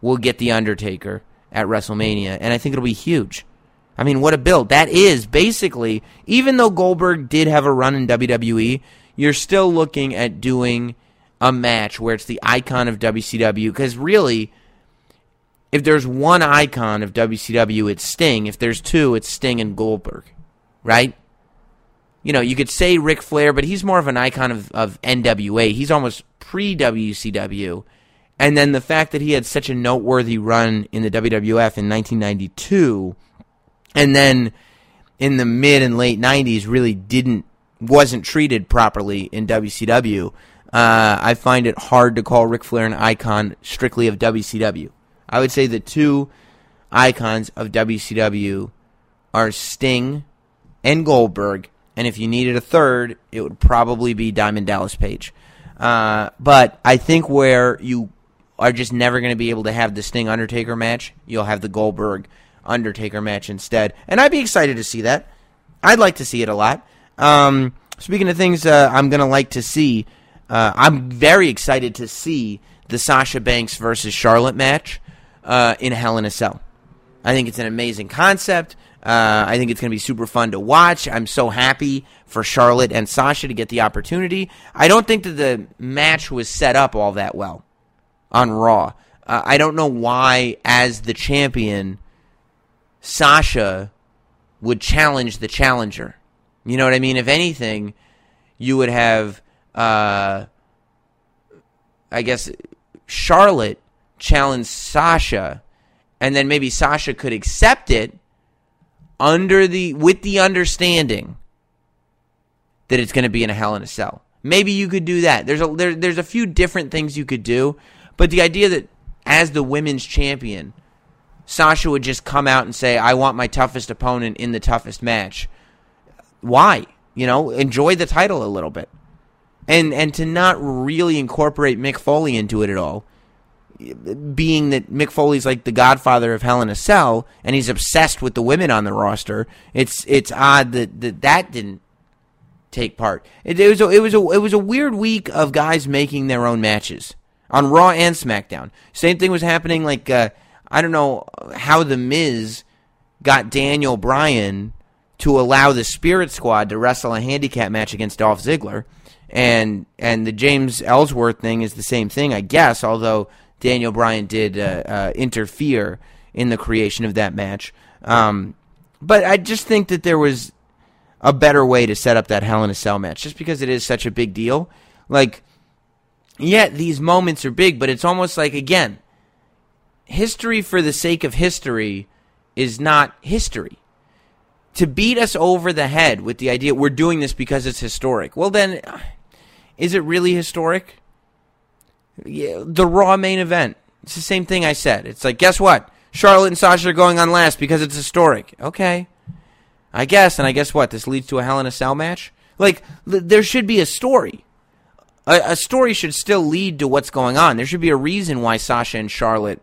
will get The Undertaker at WrestleMania, and I think it'll be huge. I mean, what a build. That is basically, even though Goldberg did have a run in WWE, you're still looking at doing a match where it's the icon of WCW. Because really, if there's one icon of WCW, it's Sting. If there's two, it's Sting and Goldberg. Right? You know, you could say Ric Flair, but he's more of an icon of, of NWA. He's almost pre WCW. And then the fact that he had such a noteworthy run in the WWF in 1992 and then in the mid and late 90s really didn't wasn't treated properly in WCW. Uh, I find it hard to call Ric Flair an icon strictly of WCW. I would say the two icons of WCW are Sting and Goldberg, and if you needed a third, it would probably be Diamond Dallas Page. Uh, but I think where you are just never going to be able to have the Sting Undertaker match, you'll have the Goldberg Undertaker match instead. And I'd be excited to see that. I'd like to see it a lot. Um, speaking of things uh, I'm going to like to see, uh, I'm very excited to see the Sasha Banks versus Charlotte match uh, in Hell in a Cell. I think it's an amazing concept. Uh, I think it's going to be super fun to watch. I'm so happy for Charlotte and Sasha to get the opportunity. I don't think that the match was set up all that well on Raw. Uh, I don't know why, as the champion, Sasha would challenge the challenger. You know what I mean? If anything, you would have, uh, I guess, Charlotte challenge Sasha, and then maybe Sasha could accept it under the with the understanding that it's going to be in a Hell in a Cell. Maybe you could do that. There's a there, there's a few different things you could do, but the idea that as the women's champion, Sasha would just come out and say, "I want my toughest opponent in the toughest match." Why? You know, enjoy the title a little bit, and and to not really incorporate Mick Foley into it at all being that Mick Foley's like the godfather of Hell in a Cell, and he's obsessed with the women on the roster. It's it's odd that that, that didn't take part. It, it was a, it was a it was a weird week of guys making their own matches on Raw and SmackDown. Same thing was happening. Like uh, I don't know how the Miz got Daniel Bryan to allow the Spirit Squad to wrestle a handicap match against Dolph Ziggler. And and the James Ellsworth thing is the same thing, I guess. Although Daniel Bryan did uh, uh, interfere in the creation of that match. Um, but I just think that there was a better way to set up that Hell in a Cell match, just because it is such a big deal. Like, yeah, these moments are big, but it's almost like again, history for the sake of history is not history. To beat us over the head with the idea we're doing this because it's historic, well, then, is it really historic? Yeah, the Raw main event. It's the same thing I said. It's like, guess what? Charlotte and Sasha are going on last because it's historic. Okay. I guess, and I guess what? This leads to a Hell in a Cell match? Like, there should be a story. A, a story should still lead to what's going on. There should be a reason why Sasha and Charlotte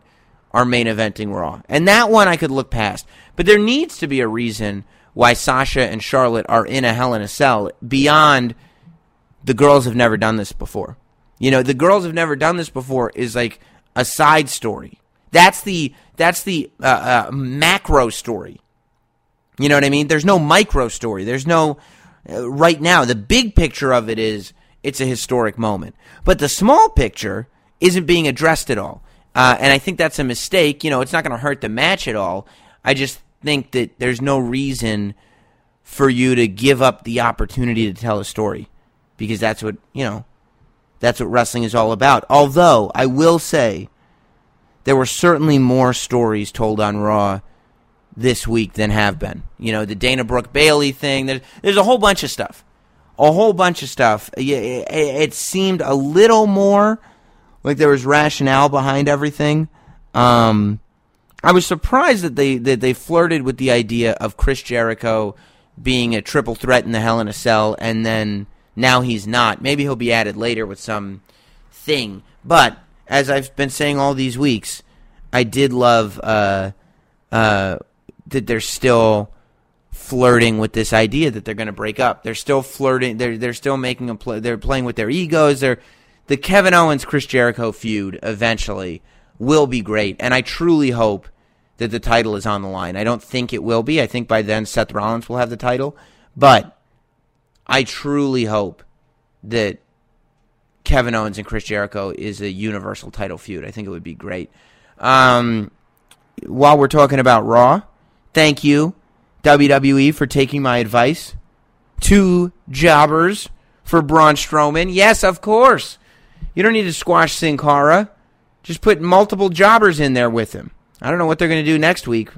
are main eventing Raw. And that one I could look past. But there needs to be a reason why Sasha and Charlotte are in a Hell in a Cell beyond the girls have never done this before. You know, the girls have never done this before is like a side story. That's the that's the uh, uh, macro story. You know what I mean? There's no micro story. There's no uh, right now. The big picture of it is it's a historic moment, but the small picture isn't being addressed at all. Uh, and I think that's a mistake. You know, it's not going to hurt the match at all. I just think that there's no reason for you to give up the opportunity to tell a story because that's what you know that's what wrestling is all about. Although, I will say, there were certainly more stories told on Raw this week than have been. You know, the Dana Brooke Bayley thing. There's, there's a whole bunch of stuff. A whole bunch of stuff. It, it, seemed a little more like there was rationale behind everything. Um, I was surprised that they that they flirted with the idea of Chris Jericho being a triple threat in the Hell in a Cell, and then now he's not. Maybe he'll be added later with some thing. But as I've been saying all these weeks, I did love uh, uh, that they're still flirting with this idea that they're going to break up. They're still flirting. They're they're still making a play. They're playing with their egos. They're the Kevin Owens Chris Jericho feud eventually will be great, and I truly hope that the title is on the line. I don't think it will be. I think by then Seth Rollins will have the title, but I truly hope that Kevin Owens and Chris Jericho is a universal title feud. I think it would be great. Um, while we're talking about Raw, thank you, WWE, for taking my advice. Two jobbers for Braun Strowman. Yes, of course. You don't need to squash Sin Cara. Just put multiple jobbers in there with him. I don't know what they're going to do next week.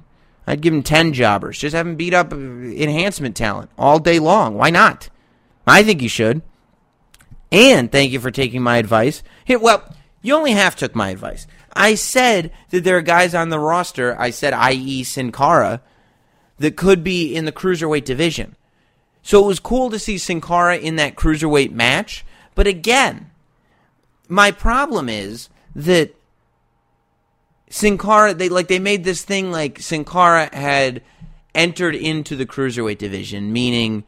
I'd give him 10 jobbers. Just have him beat up enhancement talent all day long. Why not? I think you should. And thank you for taking my advice. Well, you only half took my advice. I said that there are guys on the roster, I said, i.e., Sin Cara, that could be in the cruiserweight division. So it was cool to see Sin Cara in that cruiserweight match. But again, my problem is that Sin Cara, they like they made this thing like Sin Cara had entered into the cruiserweight division, meaning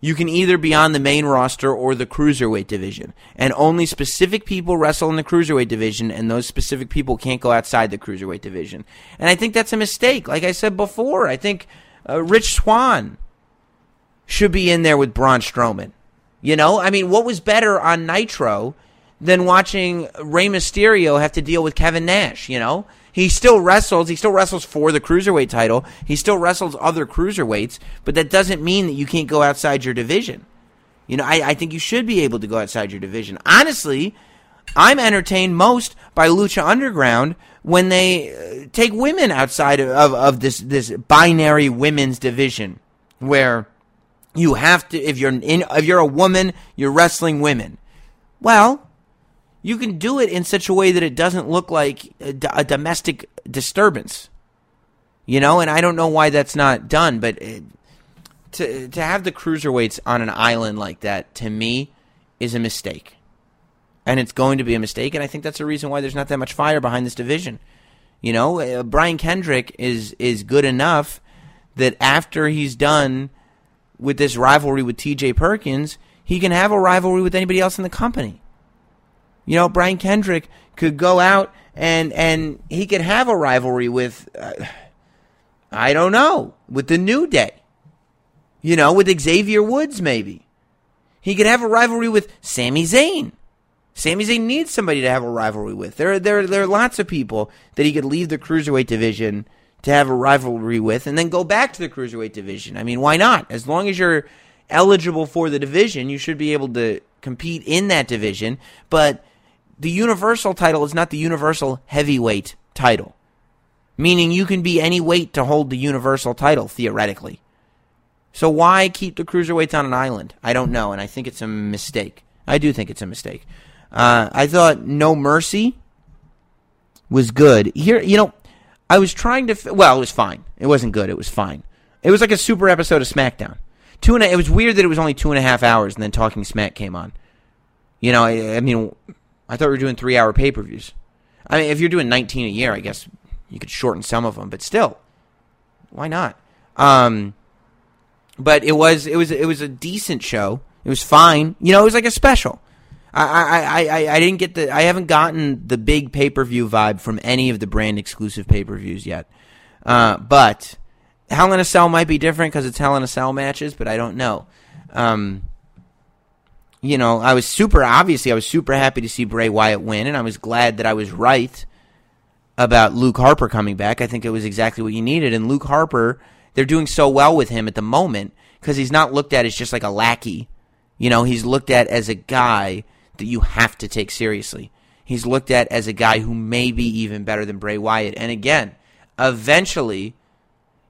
you can either be on the main roster or the cruiserweight division, and only specific people wrestle in the cruiserweight division, and those specific people can't go outside the cruiserweight division. And I think that's a mistake. Like I said before, I think uh, Rich Swann should be in there with Braun Strowman. You know, I mean, what was better on Nitro than watching Rey Mysterio have to deal with Kevin Nash? You know, he still wrestles. He still wrestles for the cruiserweight title. He still wrestles other cruiserweights, but that doesn't mean that you can't go outside your division. You know, I, I think you should be able to go outside your division. Honestly, I'm entertained most by Lucha Underground when they uh, take women outside of, of, of this this binary women's division where you have to if you're in if you're a woman you're wrestling women well you can do it in such a way that it doesn't look like a, domestic disturbance. You know, and I don't know why that's not done, but it, to to have the cruiserweights on an island like that to me is a mistake. And it's going to be a mistake, and I think that's the reason why there's not that much fire behind this division. You know, uh, Brian Kendrick is is good enough that after he's done with this rivalry with T.J. Perkins, he can have a rivalry with anybody else in the company. You know, Brian Kendrick could go out and and he could have a rivalry with uh, I don't know, with the New Day. You know, with Xavier Woods maybe. He could have a rivalry with Sami Zayn. Sami Zayn needs somebody to have a rivalry with. There, there, there are lots of people that he could leave the cruiserweight division to have a rivalry with, and then go back to the cruiserweight division. I mean, why not? As long as you're eligible for the division, you should be able to compete in that division. But the universal title is not the universal heavyweight title, meaning you can be any weight to hold the universal title theoretically. So why keep the cruiserweights on an island? I don't know, and I think it's a mistake. I do think it's a mistake. Uh, I thought No Mercy was good. Here, you know, I was trying to. Well, it was fine. It wasn't good. It was fine. It was like a super episode of SmackDown. Two and a, it was weird that it was only two and a half hours, and then Talking Smack came on. You know, I, I mean, I thought we were doing three hour pay per views. I mean, if you're doing 19 a year, I guess you could shorten some of them, but still, why not? Um, but it was it was it was a decent show. It was fine. You know, it was like a special. I I, I, I didn't get the I haven't gotten the big pay per view vibe from any of the brand exclusive pay per views yet. Uh, but Hell in a Cell might be different because it's Hell in a Cell matches, but I don't know. Um, you know, I was super obviously I was super happy to see Bray Wyatt win, and I was glad that I was right about Luke Harper coming back. I think it was exactly what you needed, and Luke Harper, they're doing so well with him at the moment because he's not looked at as just like a lackey. You know, he's looked at as a guy that you have to take seriously. He's looked at as a guy who may be even better than Bray Wyatt. And again, eventually,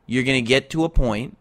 you're going to get to a point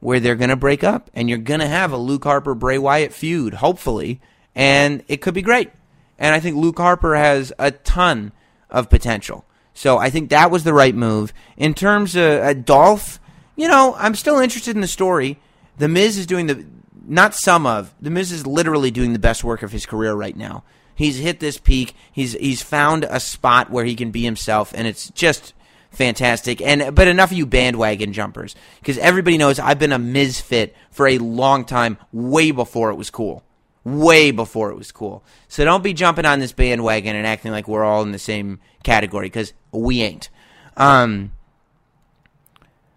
where they're going to break up and you're going to have a Luke Harper Bray Wyatt feud, hopefully, and it could be great. And I think Luke Harper has a ton of potential. So I think that was the right move. In terms of uh, Dolph, you know, I'm still interested in the story. The Miz is doing the not some of the Miz is literally doing the best work of his career right now. He's hit this peak. He's he's found a spot where he can be himself, and it's just fantastic. And but enough of you bandwagon jumpers because everybody knows I've been a Mizfit for a long time, way before it was cool, way before it was cool. So don't be jumping on this bandwagon and acting like we're all in the same category because we ain't. Um,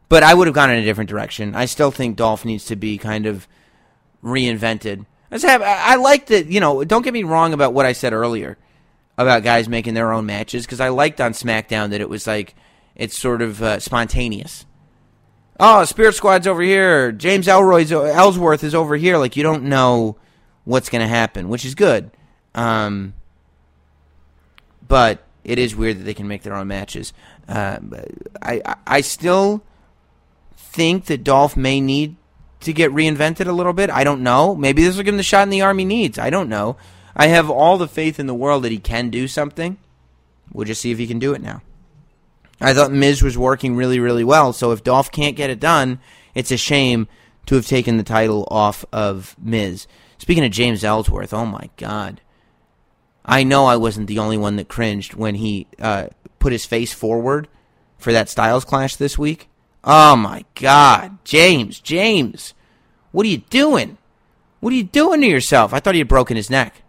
but I would have gone in a different direction. I still think Dolph needs to be kind of reinvented. I like that. You know, don't get me wrong about what I said earlier about guys making their own matches because I liked on SmackDown that it was like it's sort of uh, spontaneous. Oh, Spirit Squad's over here. James Elroy's Ellsworth is over here. Like you don't know what's going to happen, which is good. Um, but it is weird that they can make their own matches. Uh, I I still think that Dolph may need to get reinvented a little bit. I don't know. Maybe this will give him the shot in the army needs. I don't know. I have all the faith in the world that he can do something. We'll just see if he can do it now. I thought Miz was working really, really well. So if Dolph can't get it done, it's a shame to have taken the title off of Miz. Speaking of James Ellsworth, oh my God. I know I wasn't the only one that cringed when he uh, put his face forward for that Styles clash this week. Oh my God, James, James, what are you doing? What are you doing to yourself? I thought he had broken his neck.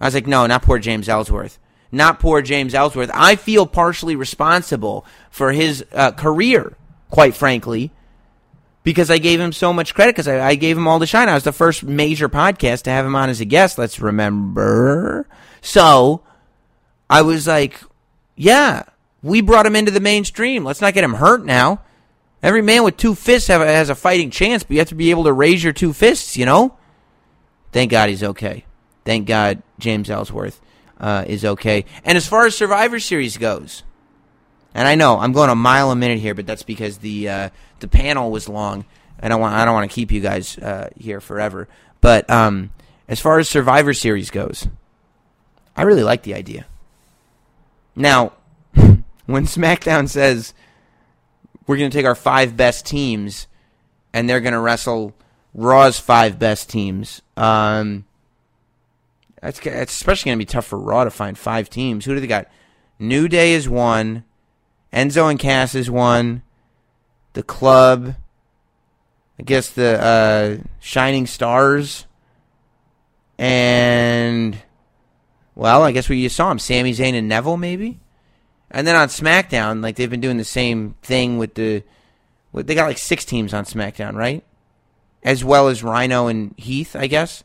I was like, no, not poor James Ellsworth. Not poor James Ellsworth. I feel partially responsible for his uh, career, quite frankly, because I gave him so much credit because I, I, gave him all the shine. I was the first major podcast to have him on as a guest. Let's remember. So I was like, yeah, we brought him into the mainstream. Let's not get him hurt now. Every man with two fists have, has a fighting chance, but you have to be able to raise your two fists, you know? Thank God he's okay. Thank God James Ellsworth uh, is okay. And as far as Survivor Series goes, and I know I'm going a mile a minute here, but that's because the uh, the panel was long, I want I don't want to keep you guys uh, here forever. But um, as far as Survivor Series goes, I really like the idea. Now, when SmackDown says we're going to take our five best teams and they're going to wrestle Raw's five best teams, um, that's it's especially going to be tough for Raw to find five teams. Who do they got? New Day is one. Enzo and Cass is one. The Club. I guess the uh, Shining Stars. And well, I guess we you saw them, Sami Zayn and Neville, maybe. And then on SmackDown, like they've been doing the same thing with the, with, they got like six teams on SmackDown, right? As well as Rhino and Heath, I guess.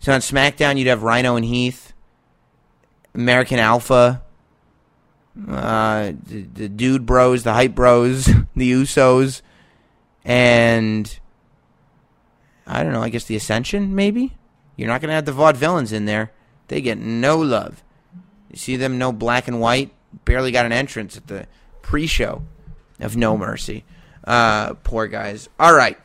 So on SmackDown, you'd have Rhino and Heath, American Alpha, uh, the, the Dude Bros, the Hype Bros, the Usos, and I don't know. I guess the Ascension, maybe. You're not going to have the Vaudevillains in there. They get no love. You see them, no black and white. Barely got an entrance at the pre-show of No Mercy. Uh, poor guys. All right,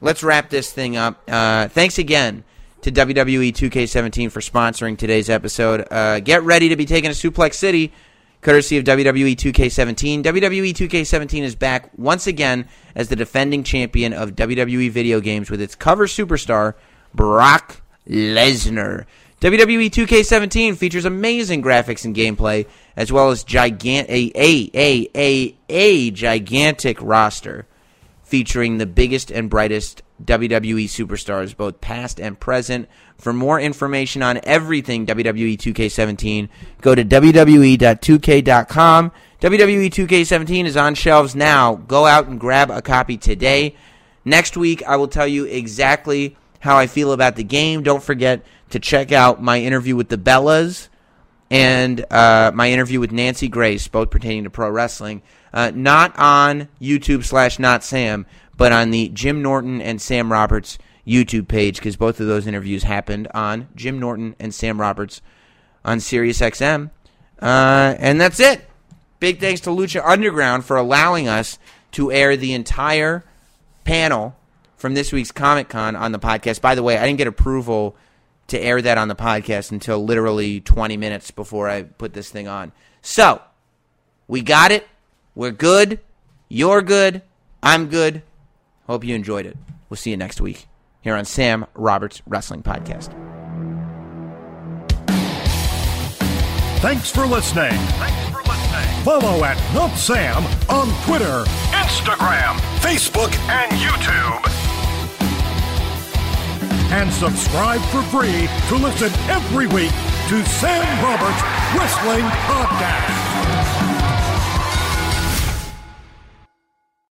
let's wrap this thing up. Uh, thanks again to WWE 2K17 for sponsoring today's episode. Uh, get ready to be taken to Suplex City, courtesy of WWE 2K17. WWE 2K17 is back once again as the defending champion of WWE video games with its cover superstar, Brock Lesnar. WWE 2K17 features amazing graphics and gameplay, as well as gigant a, a, a, a, a gigantic roster featuring the biggest and brightest WWE superstars, both past and present. For more information on everything WWE 2K17, go to WWE.2K.com. WWE 2K17 is on shelves now. Go out and grab a copy today. Next week, I will tell you exactly how I feel about the game. Don't forget to check out my interview with the Bellas and uh, my interview with Nancy Grace, both pertaining to pro wrestling. Uh, not on YouTube slash not Sam, but on the Jim Norton and Sam Roberts YouTube page because both of those interviews happened on Jim Norton and Sam Roberts on SiriusXM. Uh, and that's it. Big thanks to Lucha Underground for allowing us to air the entire panel from this week's Comic Con on the podcast. By the way, I didn't get approval to air that on the podcast until literally 20 minutes before I put this thing on. So, we got it. We're good. You're good. I'm good. Hope you enjoyed it. We'll see you next week here on Sam Roberts Wrestling Podcast. Thanks for listening. Thanks for listening. Follow at Not Sam on Twitter, Instagram, Facebook, and YouTube. And subscribe for free to listen every week to Sam Roberts Wrestling Podcast.